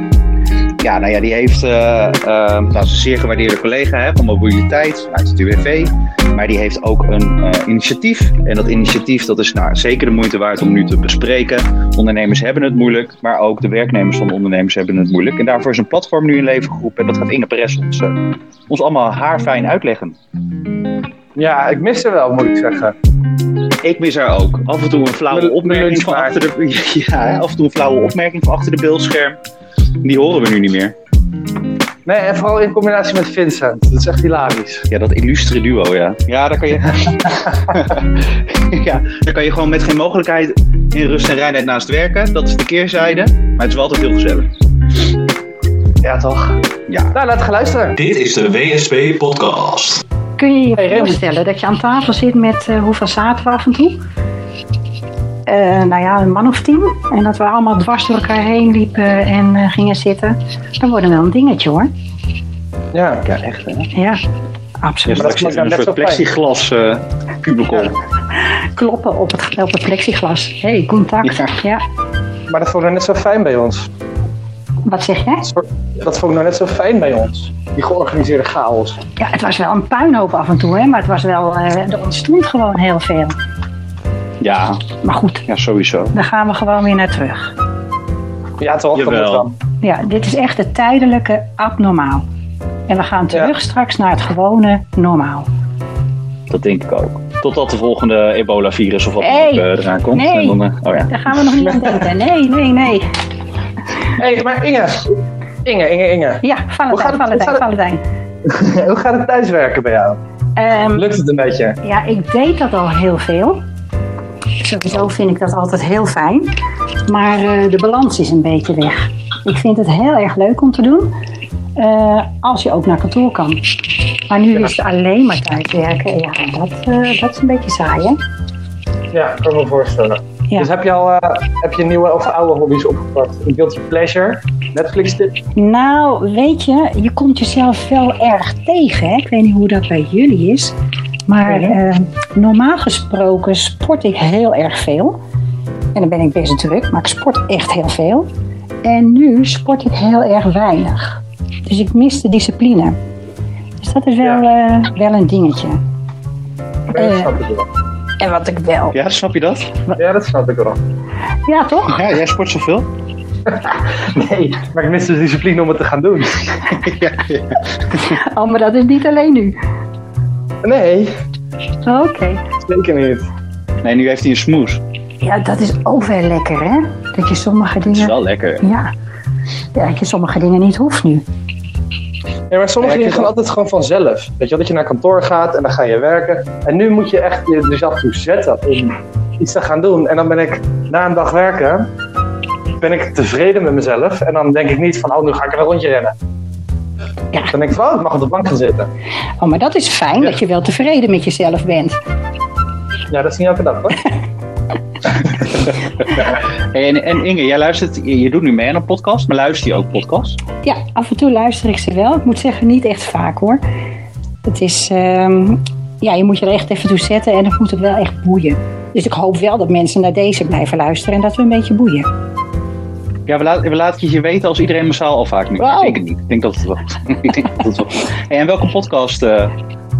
Ja, nou ja, die heeft nou, is een zeer gewaardeerde collega hè, van mobiliteit uit het UWV. Maar die heeft ook een eh, initiatief. En dat initiatief dat is nou, zeker de moeite waard om nu te bespreken. Ondernemers hebben het moeilijk, maar ook de werknemers van de ondernemers hebben het moeilijk. En daarvoor is een platform nu in leven geroepen. En dat gaat Inge Perez ons, eh, ons allemaal haarfijn uitleggen. Ja, ik mis er wel, moet ik zeggen. Ik mis haar ook. Af en toe een flauwe opmerking van achter de... Ja, af en toe een flauwe opmerking van achter de beeldscherm. Die horen we nu niet meer. Nee, en vooral in combinatie met Vincent. Dat is echt hilarisch. Ja, dat illustre duo, ja. Ja, daar kan je... ja, daar kan je gewoon met geen mogelijkheid in rust en reinheid naast werken. Dat is de keerzijde. Maar het is wel altijd heel gezellig. Ja, toch? Ja. Nou, laten we gaan luisteren. Dit is de WSP Podcast. Kun je je voorstellen dat je aan tafel zit met eh, hoeveel zaten we af en toe? Eh, nou ja, een man of tien. En dat we allemaal dwars door elkaar heen liepen en eh, gingen zitten. Dan wordt het wel een dingetje hoor. Ja. Ja, echt hè. Ja, absoluut. maar dat is een net soort plexiglas eh. Kloppen op het, op het plexiglas. hey, contact. Ja. Ja. Maar dat vond ik nou net zo fijn bij ons. Wat zeg jij? Dat vond ik nou net zo fijn bij ons. Die georganiseerde chaos. Ja, het was wel een puinhoop af en toe, hè, maar het was wel, eh, er ontstond gewoon heel veel. Ja, Maar goed, ja, sowieso. daar gaan we gewoon weer naar terug. Ja, toch? Jawel. wel. Ja, dit is echt het tijdelijke abnormaal. En we gaan terug Ja. straks naar het gewone normaal. Dat denk ik ook. Totdat de volgende ebola-virus of wat dan Hey. ook eh, eraan komt. Nee. En dan, eh, oh ja. Daar gaan we nog niet aan denken. Nee, nee, nee. Hé, hey, maar Inge. Inge, Inge, Inge. Ja, Hoe gaat Valentijn, het- Valentijn, hoe gaat Valentijn. Hoe gaat het thuiswerken bij jou? Ehm, Lukt het een beetje? ja, ik deed dat al heel veel. Sowieso vind ik dat altijd heel fijn. Maar eh, de balans is een beetje weg. Ik vind het heel erg leuk om te doen. eh, als je ook naar kantoor kan. Maar nu is het alleen maar thuiswerken. Ja, dat, eh, dat is een beetje saai, hè? Ja, kan me voorstellen. Ja. Dus heb je al heb je nieuwe of oude hobby's opgepakt? Een guilty pleasure? Netflix tip? Nou, weet je, je komt jezelf wel erg tegen. Hè? Ik weet niet hoe dat bij jullie is. Maar Mhm. eh, normaal gesproken sport ik heel erg veel. En dan ben ik best druk, maar ik sport echt heel veel. En nu sport ik heel erg weinig. Dus ik mis de discipline. Dus dat is wel, eh, wel een dingetje. Ja, dat Eh. snap ik wel. En wat ik wel. ja, snap je dat? Ja, dat snap ik wel. Ja, toch? Ja, jij sport zoveel? Nee, maar ik mis de discipline om het te gaan doen. ja, ja. Oh, maar dat is niet alleen nu. Nee, Oké. zeker niet. Nee, nu heeft hij een smoes. Ja, dat is ook wel lekker, hè? Dat je sommige Dat is dingen... wel lekker. Ja. ja, dat je sommige dingen niet hoeft nu. Ja, maar sommige dingen gaan altijd gewoon vanzelf. Weet je wel, dat je naar kantoor gaat en dan ga je werken. En nu moet je echt je- jezelf toe zetten om iets te gaan doen. En dan ben ik na een dag werken, ben ik tevreden met mezelf. En dan denk ik niet van, oh, nu ga ik er een rondje rennen. Ja. Dan denk ik van, oh, ik mag op de bank gaan zitten. Oh, maar dat is fijn Ja. dat je wel tevreden met jezelf bent. Ja, dat is niet elke dag hoor. Hey, en, en Inge, jij luistert, je, je doet nu mee aan een podcast, maar luister je ook podcast? Ja, af en toe luister ik ze wel. Ik moet zeggen, niet echt vaak hoor. Het is, ehm, ja, je moet je er echt even toe zetten en het moet ook wel echt boeien. Dus ik hoop wel dat mensen naar deze blijven luisteren en dat we een beetje boeien. Ja, we, laat, we laten het je weten als iedereen massaal al vaak. Wow. Ik denk het niet. Ik denk dat het wel. ik denk dat het wel. Hey, en welke podcast eh,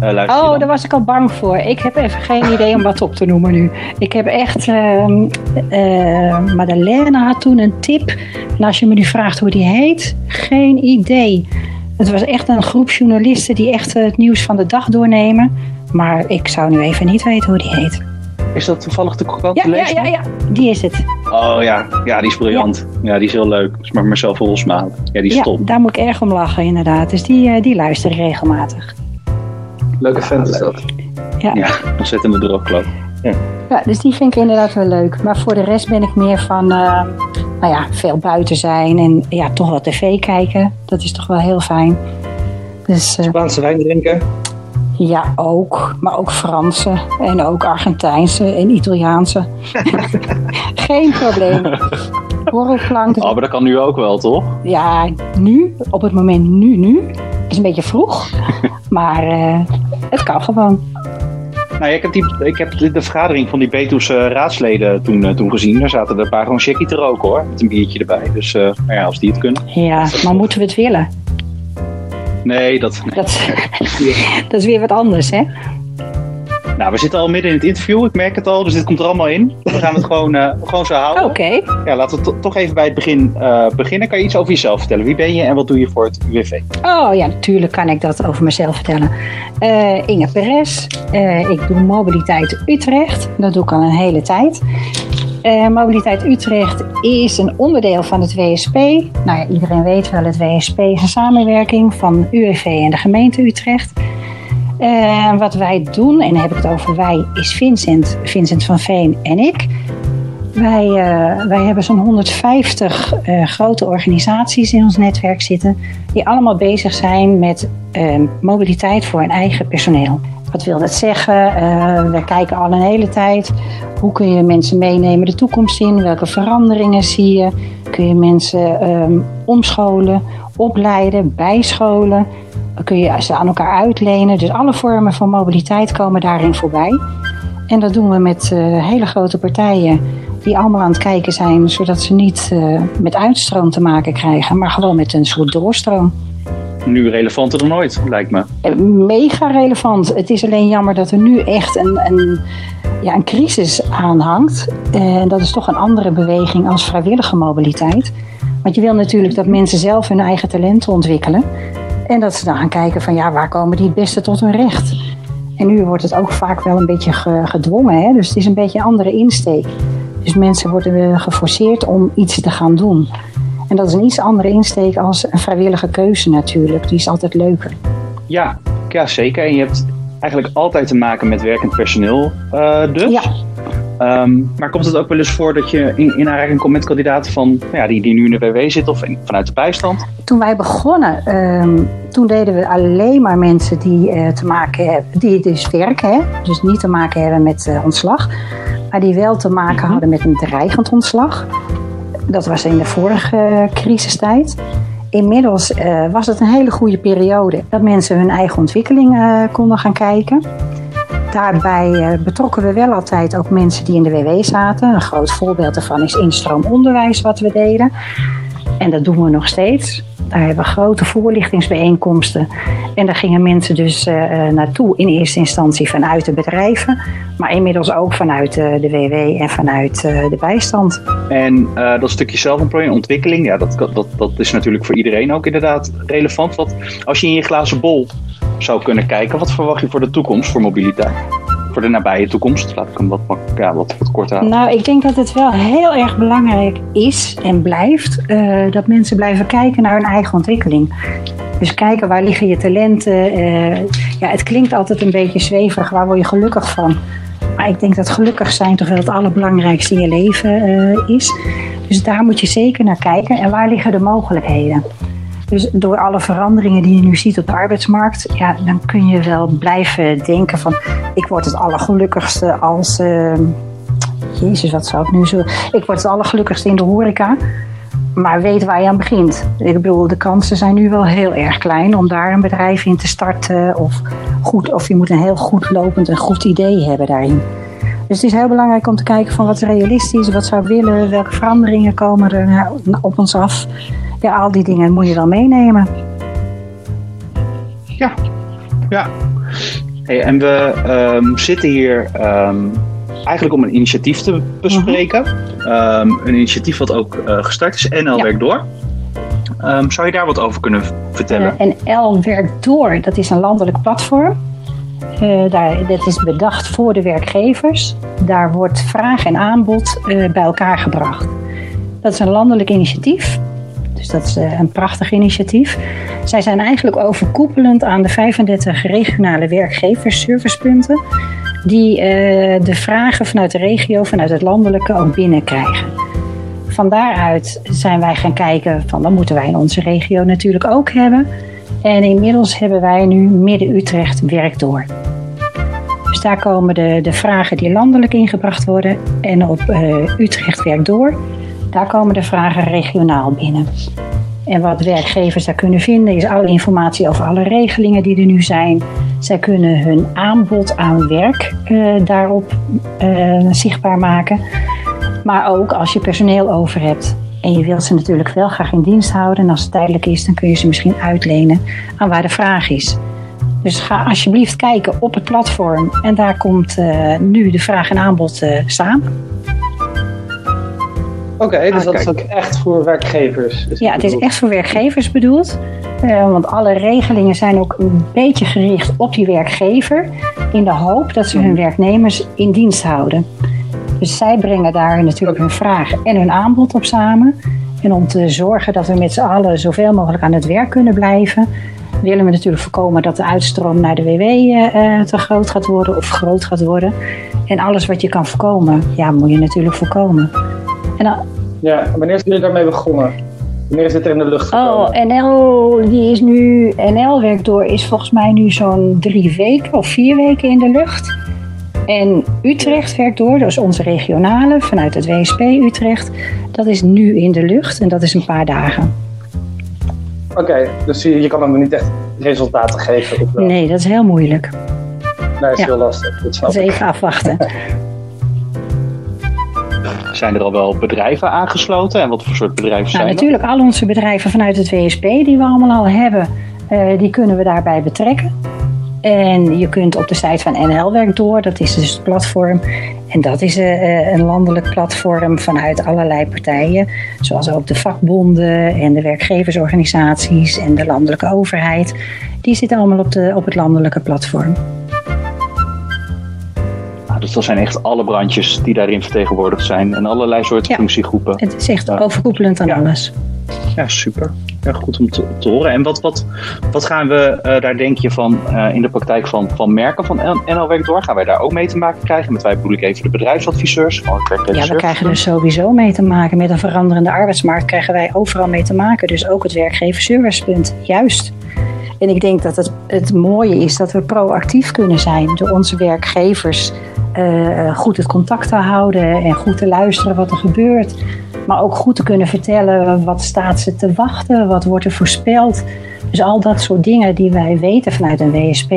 luister je Oh, dan? daar was ik al bang voor. Ik heb even geen idee om wat op te noemen nu. Ik heb echt. ehm eh, Madeleine had toen een tip. En als je me nu vraagt hoe die heet, geen idee. Het was echt een groep journalisten die echt het nieuws van de dag doornemen. Maar ik zou nu even niet weten hoe die heet. Is dat toevallig de krant Ja, te ja, lezen? ja, ja, die is het. Oh ja. ja, die is briljant. Ja, die is heel leuk. Dus maar mezelf losmalen. Ja, die is Ja, top. daar moet ik erg om lachen, inderdaad. Dus die, eh, die luister ik regelmatig. Leuke vent is dat. Ja, ontzettende droogklap. Ja, dus die vind ik inderdaad wel leuk. Maar voor de rest ben ik meer van, eh, nou ja, veel buiten zijn en ja, toch wel tv kijken. Dat is toch wel heel fijn. Dus eh, Spaanse wijn drinken. Ja, ook. Maar ook Franse en ook Argentijnse en Italiaanse. Geen probleem. Borrelplank. Oh, maar dat kan nu ook wel, toch? Ja, nu, op het moment nu, nu. Het is een beetje vroeg. Maar eh, het kan gewoon. Nou, ja, ik heb, die, ik heb de, de vergadering van die Betuwse raadsleden toen, eh, toen gezien. Daar zaten er een paar gewoon checkie te roken hoor. Met een biertje erbij. Dus eh, nou ja, als die het kunnen. Ja, maar moeten we het willen? Nee, dat, nee. Dat, dat is weer wat anders, hè? Nou, we zitten al midden in het interview. Ik merk het al. Dus dit komt er allemaal in. We gaan het gewoon, eh, gewoon zo houden. Oké. Ja, laten we to- toch even bij het begin eh, beginnen. Kan je iets over jezelf vertellen? Wie ben je en wat doe je voor het UWV? Oh ja, natuurlijk kan ik dat over mezelf vertellen. Eh, Inge Perez. Ik doe Mobiliteit Utrecht. Dat doe ik al een hele tijd. Eh, Mobiliteit Utrecht is een onderdeel van het WSP. Nou ja, iedereen weet wel, het WSP is een samenwerking van UWV en de gemeente Utrecht. Eh, wat wij doen, en dan heb ik het over wij, is Vincent, Vincent van Veen en ik. Wij, eh, wij hebben zo'n 150 eh, grote organisaties in ons netwerk zitten, die allemaal bezig zijn met eh, mobiliteit voor hun eigen personeel. Wat wil dat zeggen? Eh, we kijken al een hele tijd hoe kun je mensen meenemen de toekomst in, welke veranderingen zie je, kun je mensen ehm, omscholen, opleiden, bijscholen, kun je ze aan elkaar uitlenen. Dus alle vormen van mobiliteit komen daarin voorbij. En dat doen we met hele grote partijen die allemaal aan het kijken zijn, zodat ze niet eh, met uitstroom te maken krijgen, maar gewoon met een soort doorstroom. Nu relevanter dan ooit, lijkt me. Eh, Mega relevant. Het is alleen jammer dat er nu echt een, een, ja, een crisis aanhangt. En dat is toch een andere beweging als vrijwillige mobiliteit. Want je wil natuurlijk dat mensen zelf hun eigen talenten ontwikkelen. En dat ze dan gaan kijken van ja, waar komen die het beste tot hun recht? En nu wordt het ook vaak wel een beetje ge- gedwongen. Hè? Dus het is een beetje een andere insteek. Dus mensen worden eh, geforceerd om iets te gaan doen. En dat is een iets andere insteek als een vrijwillige keuze natuurlijk. Die is altijd leuker. Ja, ja, zeker. En je hebt eigenlijk altijd te maken met werkend personeel eh, dus. Ja. Ehm, maar komt het ook wel eens voor dat je in, in aanraking komt met kandidaten van, nou ja, die, die nu in de WW zitten of in- vanuit de bijstand? Toen wij begonnen, ehm, toen deden we alleen maar mensen die eh, te maken hebben, die dus werken, hè? dus niet te maken hebben met ontslag, maar die wel te maken Mhm. hadden met een dreigend ontslag. Dat was in de vorige crisistijd. Inmiddels eh, was het een hele goede periode dat mensen hun eigen ontwikkeling eh, konden gaan kijken. Daarbij eh, betrokken we wel altijd ook mensen die in de WW zaten. Een groot voorbeeld daarvan is instroomonderwijs wat we deden. En dat doen we nog steeds. Daar hebben we grote voorlichtingsbijeenkomsten. En daar gingen mensen dus eh, eh, naartoe in eerste instantie vanuit de bedrijven. Maar inmiddels ook vanuit eh, de WW en vanuit de bijstand. En dat stukje zelfontplooiing, ontwikkeling, ja, dat, dat, dat is natuurlijk voor iedereen ook inderdaad relevant. Wat, als je in je glazen bol zou kunnen kijken, wat verwacht je voor de toekomst, voor mobiliteit? Voor de nabije toekomst, laat ik hem wat, ja, wat, wat kort houden. Nou, ik denk dat het wel heel erg belangrijk is en blijft eh, dat mensen blijven kijken naar hun eigen ontwikkeling. Dus kijken waar liggen je talenten. eh, ja, het klinkt altijd een beetje zweverig, waar word je gelukkig van? Maar ik denk dat gelukkig zijn toch wel het allerbelangrijkste in je leven eh, is. Dus daar moet je zeker naar kijken. En waar liggen de mogelijkheden? Dus door alle veranderingen die je nu ziet op de arbeidsmarkt, ja, dan kun je wel blijven denken van ik word het allergelukkigste als. Uh, Jezus, wat zou ik nu zo. Ik word het allergelukkigste in de horeca. Maar weet waar je aan begint. Ik bedoel, de kansen zijn nu wel heel erg klein om daar een bedrijf in te starten. Of, goed, of je moet een heel goed lopend en goed idee hebben daarin. Dus het is heel belangrijk om te kijken van wat is realistisch, wat zou willen, welke veranderingen komen er nou op ons af. Ja, al die dingen moet je wel meenemen. Ja, ja. Hey, en we um, zitten hier um, eigenlijk om een initiatief te bespreken. Uh -huh. um, een initiatief wat ook uh, gestart is, NL ja. Werkt Door. zou je daar wat over kunnen vertellen? Uh, NL Werkt Door, dat is een landelijk platform. Uh, daar, dat is bedacht voor de werkgevers. Daar wordt vraag en aanbod bij elkaar gebracht. Dat is een landelijk initiatief. Dus dat is uh, een prachtig initiatief. Zij zijn eigenlijk overkoepelend aan de 35 regionale werkgeversservicepunten. Die de vragen vanuit de regio, vanuit het landelijke ook binnenkrijgen. Van daaruit zijn wij gaan kijken van dan moeten wij in onze regio natuurlijk ook hebben. En inmiddels hebben wij nu Midden-Utrecht werk door. Dus daar komen de, de vragen die landelijk ingebracht worden. En op uh, Utrecht werk door, daar komen de vragen regionaal binnen. En wat werkgevers daar kunnen vinden is alle informatie over alle regelingen die er nu zijn. Zij kunnen hun aanbod aan werk uh, daarop uh, zichtbaar maken. Maar ook als je personeel over hebt. En je wilt ze natuurlijk wel graag in dienst houden. En als het tijdelijk is, dan kun je ze misschien uitlenen aan waar de vraag is. Dus ga alsjeblieft kijken op het platform. En daar komt uh, nu de vraag en aanbod samen. Oké, okay, dus ah, dat kijk. is ook echt voor werkgevers? Ja, het is echt voor werkgevers bedoeld. Uh, want alle regelingen zijn ook een beetje gericht op die werkgever. In de hoop dat ze hun werknemers in dienst houden. Dus zij brengen daar natuurlijk hun vraag en hun aanbod op samen. En om te zorgen dat we met z'n allen zoveel mogelijk aan het werk kunnen blijven, willen we natuurlijk voorkomen dat de uitstroom naar de WW uh, te groot gaat worden of groot gaat worden. En alles wat je kan voorkomen, ja, moet je natuurlijk voorkomen. En dan, ja, wanneer zijn jullie daarmee begonnen? Wanneer is het er in de lucht gekomen? Oh, NL, die is nu, NL werkt door, is volgens mij nu zo'n drie weken of vier weken in de lucht. En Utrecht werkt door, dat is onze regionale vanuit het WSP Utrecht. Dat is nu in de lucht en dat is een paar dagen. Oké, okay, dus je, je kan hem niet echt resultaten geven? Nee, dat is heel moeilijk. Nee, dat is ja. heel lastig. Dat dus even afwachten. Zijn er al wel bedrijven aangesloten en wat voor soort bedrijven nou, zijn er? Natuurlijk, al onze bedrijven vanuit het WSP die we allemaal al hebben, uh, die kunnen we daarbij betrekken. En je kunt op de site van NL Werk door, dat is dus het platform. En dat is uh, een landelijk platform vanuit allerlei partijen. Zoals ook de vakbonden en de werkgeversorganisaties en de landelijke overheid. Die zitten allemaal op, de, op het landelijke platform. Dus dat zijn echt alle brandjes die daarin vertegenwoordigd zijn. En allerlei soorten ja, functiegroepen. Het is echt overkoepelend aan ja. alles. Ja, super. Ja, goed om te, te, horen. En wat, wat, wat gaan we uh, daar denk je van uh, in de praktijk van, van merken van NL Werk Door? Gaan wij daar ook mee te maken krijgen? Met wij bedoel ik even de bedrijfsadviseurs. Van het ja, we krijgen er sowieso mee te maken. Met een veranderende arbeidsmarkt krijgen wij overal mee te maken. Dus ook het werkgeverservicepunt. Juist. En ik denk dat het, het mooie is dat we proactief kunnen zijn door onze werkgevers uh, goed het contact te houden en goed te luisteren wat er gebeurt. Maar ook goed te kunnen vertellen wat staat ze te wachten, wat wordt er voorspeld. Dus al dat soort dingen die wij weten vanuit een WSP,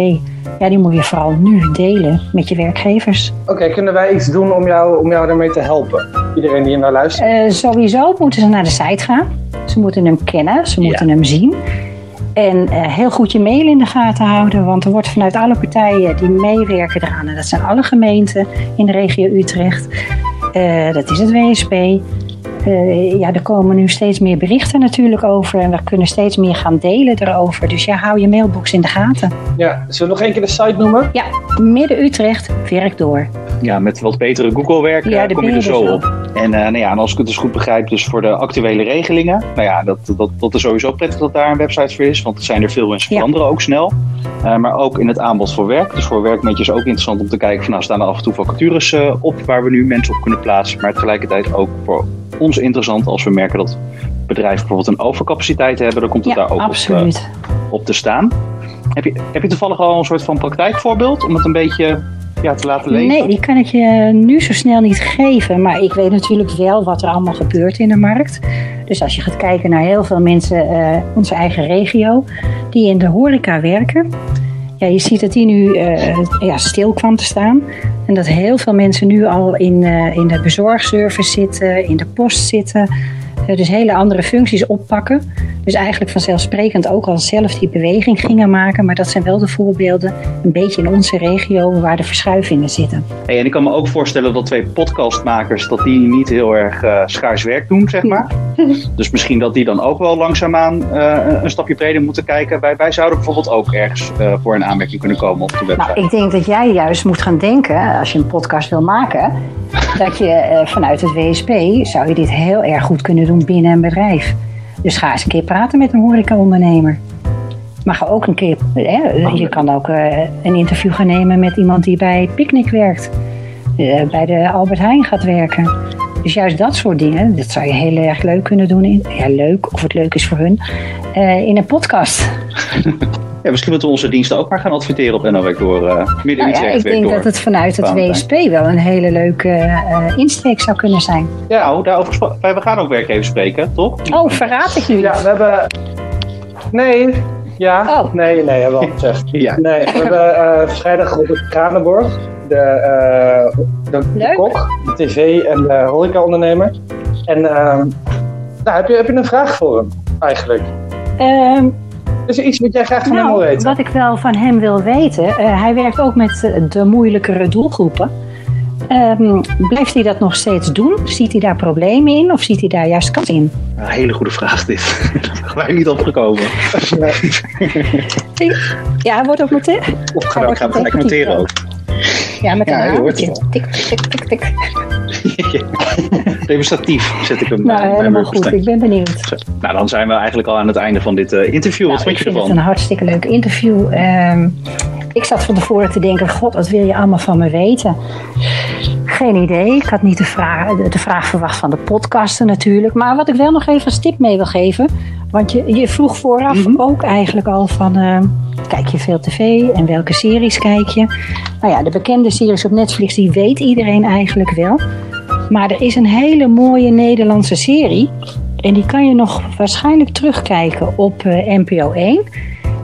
ja, die moet je vooral nu delen met je werkgevers. Oké, okay, kunnen wij iets doen om jou, om jou daarmee te helpen? Iedereen die naar luistert? Uh, sowieso moeten ze naar de site gaan. Ze moeten hem kennen, ze moeten ja. hem zien. En uh, heel goed je mail in de gaten houden, want er wordt vanuit alle partijen die meewerken eraan, en dat zijn alle gemeenten in de regio Utrecht, uh, dat is het WSP. Uh, ja, er komen nu steeds meer berichten natuurlijk over en we kunnen steeds meer gaan delen erover. Dus ja, hou je mailbox in de gaten. Ja, zullen we nog één keer de site noemen? Ja, Midden Utrecht, werk door. Ja, met wat betere Google werk ja, kom je er zo op. op. En, uh, nou ja, en als ik het dus goed begrijp, dus voor de actuele regelingen. Nou ja, dat, dat, dat is sowieso prettig dat daar een website voor is, want er zijn er veel en ze veranderen ja. ook snel. Uh, maar ook in het aanbod voor werk. Dus voor werkmetjes ook interessant om te kijken van nou staan er af en toe vacatures op waar we nu mensen op kunnen plaatsen. Maar tegelijkertijd ook voor ons interessant als we merken dat bedrijven bijvoorbeeld een overcapaciteit hebben, dan komt het Ja, daar ook op, eh, op te staan. Heb je, heb je toevallig al een soort van praktijkvoorbeeld om het een beetje ja, te laten leven? Nee, die kan ik je nu zo snel niet geven. Maar ik weet natuurlijk wel wat er allemaal gebeurt in de markt. Dus als je gaat kijken naar heel veel mensen, eh, onze eigen regio, die in de horeca werken. Ja, je ziet dat die nu eh, ja, stil kwam te staan. En dat heel veel mensen nu al in, eh, in de bezorgservice zitten, in de post zitten. Eh, dus hele andere functies oppakken. Dus eigenlijk vanzelfsprekend ook al zelf die beweging gingen maken. Maar dat zijn wel de voorbeelden, een beetje in onze regio, waar de verschuivingen zitten. Hey, en ik kan me ook voorstellen dat twee podcastmakers dat die niet heel erg eh, schaars werk doen, zeg maar. dus misschien dat die dan ook wel langzaamaan eh, een stapje breder moeten kijken. Wij, wij zouden bijvoorbeeld ook ergens eh, voor een aanmerking kunnen komen op de website. Nou, ik denk dat jij juist moet gaan denken, als je een podcast wil maken, dat je vanuit het WSP zou je dit heel erg goed kunnen doen binnen een bedrijf. Dus ga eens een keer praten met een horecaondernemer. Maar ga ook een keer, hè, je kan ook eh, een interview gaan nemen met iemand die bij Picnic werkt, eh, bij de Albert Heijn gaat werken. Dus juist dat soort dingen, dat zou je heel erg leuk kunnen doen. In, ja, leuk, of het leuk is voor hun, eh, in een podcast. Ja, misschien moeten we onze diensten ook maar gaan adverteren op NOWEC door uh, midden Nou ja, Utrecht ik denk door. dat het vanuit het. WSP wel een hele leuke eh, insteek zou kunnen zijn. Ja, nou, daarover gesproken. Wij- We gaan ook werkgevers spreken, toch? Oh, verraad ik nu? Ja, we hebben... Nee. Ja. Oh. Nee, nee, hebben we al gezegd. Ja. Nee, we hebben eh, vrijdag op het Kranenborg de, eh, de, kok, de tv en de horecaondernemer. En ehm nou, heb, je, heb je een vraag voor hem eigenlijk? Ehm, Is er iets wat jij graag van hem wil nou, weten? wat ik wel van hem wil weten, eh, hij werkt ook met eh, de moeilijkere doelgroepen. Ehm, blijft hij dat nog steeds doen? Ziet hij daar problemen in of ziet hij daar juist kans in? Een hele goede vraag dit. Daar zijn wij niet opgekomen. Ja, hij wordt ook meteen. Of Hij gaan we gelijk noteren ook. Ja, met een Ja, hamertje. Tik, tik, tik, tik. Demonstratief zet ik hem Nou, mijn helemaal goed. Ik ben benieuwd. Nou, dan zijn we eigenlijk al aan het einde van dit eh, interview. Wat Nou, vond ik je vind ervan? het een hartstikke leuk interview. Ehm, ik zat van tevoren te denken, god, wat wil je allemaal van me weten? Geen idee. Ik had niet de vraag, de, vraag verwacht van de podcasten natuurlijk. Maar wat ik wel nog even als tip mee wil geven. Want je, je vroeg vooraf Mhm. ook eigenlijk al van... ehm, kijk je veel tv en welke series kijk je? Nou ja, de bekende series op Netflix, die weet iedereen eigenlijk wel. Maar er is een hele mooie Nederlandse serie. En die kan je nog waarschijnlijk terugkijken op eh, NPO 1.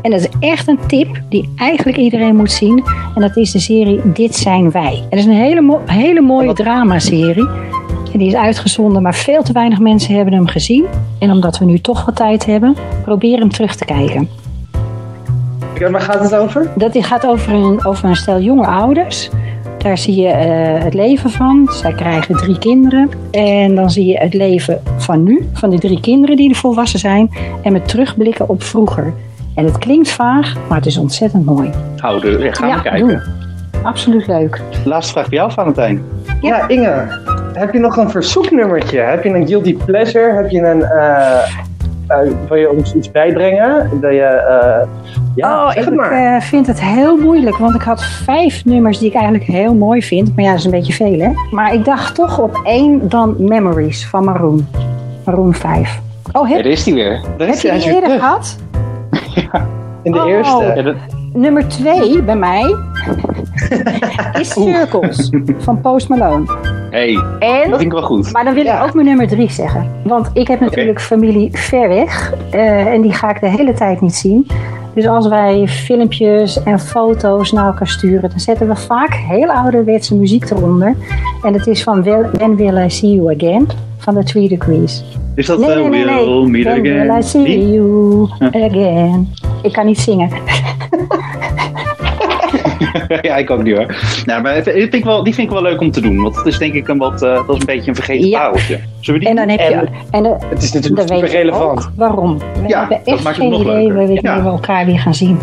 En dat is echt een tip die eigenlijk iedereen moet zien. En dat is de serie Dit zijn wij. Dat is een hele, mo- hele mooie dramaserie. En die is uitgezonden, maar veel te weinig mensen hebben hem gezien. En omdat we nu toch wat tijd hebben, probeer hem terug te kijken. Waar gaat het over? Dat die gaat over een, over een stel jonge ouders. Daar zie je eh, het leven van. Zij krijgen drie kinderen. En dan zie je het leven van nu, van die drie kinderen die er volwassen zijn. En met terugblikken op vroeger. En het klinkt vaag, maar het is ontzettend mooi. Houden, ja, gaan we Ja, kijken. doen. Absoluut leuk. Laatste vraag bij jou, Valentijn. Ja. Ja, Inge. Heb je nog een verzoeknummertje? Heb je een guilty pleasure? Heb je een... eh eh, wil je ons iets bijbrengen? Dat je... eh, ja, oh, zeg ik het maar. eh, vind het heel moeilijk, want ik had vijf nummers die ik eigenlijk heel mooi vind. Maar ja, dat is een beetje veel, hè? Maar ik dacht toch op één dan Memories van Maroon. Maroon 5. Oh, Ja, heb, daar is hij weer. Daar heb is je die eerder terug. gehad? In de oh. eerste. Ja, dat- Nummer twee bij mij is Circles van Post Malone. hey, dat vind ik wel goed. maar dan wil Ja. ik ook mijn nummer drie zeggen. Want ik heb natuurlijk familie ver weg. eh, en die ga ik de hele tijd niet zien. Dus als wij filmpjes en foto's naar elkaar sturen, dan zetten we vaak heel ouderwetse muziek eronder. En het is van Will- When Will I See You Again van de Three Degrees. Is dat Nee, eh, nee, nee, We'll nee. Meet When Will I Again? See Die? You Again. Ik kan niet zingen. ja, ik ook niet hoor. Nou, maar die vind, ik wel, die vind ik wel leuk om te doen. Want het is denk ik een wat, eh, dat is een beetje een vergeten Ja. pareltje. Zullen we die En dan heb je. En- En, de, Het is natuurlijk super relevant. waarom. We Ja, hebben dat echt maakt het geen nog idee leuker. wanneer Ja. we elkaar weer gaan zien.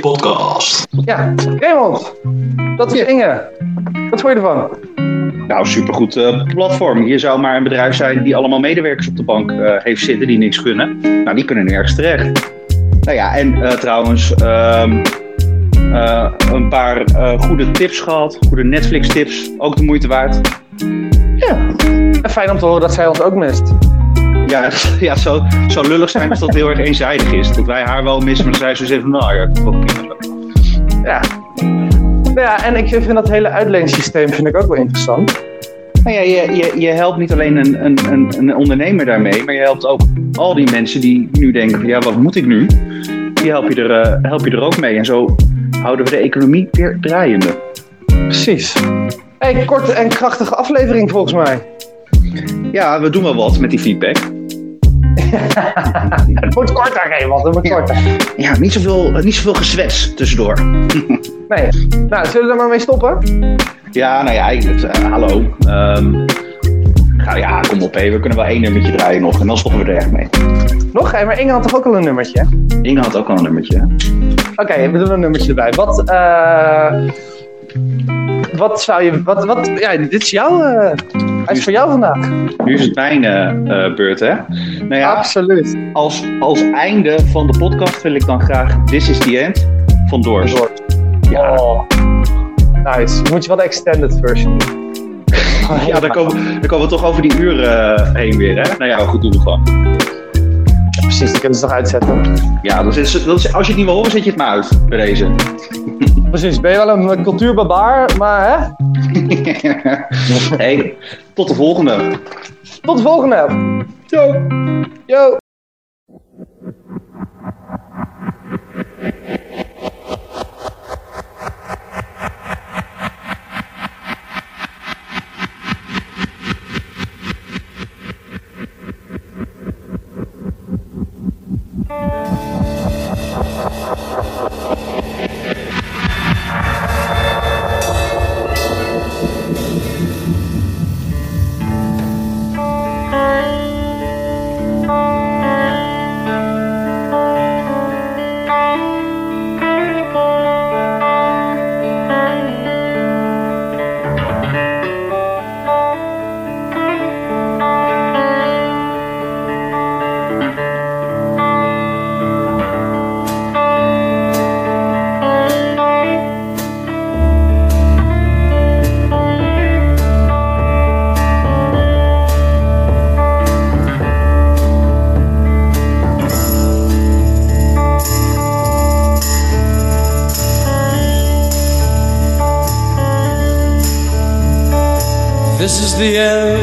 Podcast. Ja, Raymond. Dat is Inge. Wat vond je ervan? Nou, supergoed eh, platform. Hier zou maar een bedrijf zijn die allemaal medewerkers op de bank eh, heeft zitten die niks kunnen. Nou, die kunnen nergens terecht. Nou ja, en eh, trouwens, ehm, eh, een paar eh, goede tips gehad. Goede Netflix tips. Ook de moeite waard. Ja. En fijn om te horen dat zij ons ook mist. Ja, ja zo, zo lullig zijn als dat heel erg eenzijdig is. Dat wij haar wel missen, maar zij zo zegt van, nou ja. Ja. Ja, en ik vind dat hele uitleensysteem vind ik ook wel interessant. Nou ja, je, je, je helpt niet alleen een, een, een, een ondernemer daarmee, maar je helpt ook al die mensen die nu denken van ja, wat moet ik nu? Die help je er, eh, help je er ook mee. En zo houden we de economie weer draaiende. Precies. Hey, korte en krachtige aflevering volgens mij. Ja, we doen wel wat met die feedback. Het moet korter, Raymond. Het moet Ja. korter. Ja, niet zoveel, niet zoveel gezwets tussendoor. Nee. Nou, zullen we er maar mee stoppen? Ja, nou ja, eh, hallo. Ga, ja, kom op, hé. we kunnen wel één nummertje draaien nog en dan stoppen we er echt mee. Nog? Hey, maar Inge had toch ook al een nummertje? Inge had ook al een nummertje. Oké, we doen een nummertje erbij. Wat, eh... Wat zou je... Wat, wat, ja, dit is jouw... eh hij is voor jou vandaag. Nu is het mijn eh, eh, beurt, hè? Nou ja, Absoluut. als, als einde van de podcast wil ik dan graag This is the End van Doors. Door. Ja, Oh. Nice. Moet je wel de extended version doen. ja dan, komen, dan komen we toch over die uur eh, heen weer, hè? Nou ja, goed, doen we gewoon. Precies, die kunnen ze nog uitzetten. Ja, dat is, dat is, als je het niet wil horen, zet je het maar uit bij deze. Precies, ben je wel een cultuurbarbaar, maar hè? hey, tot de volgende. Tot de volgende. Yo. Yo. The end,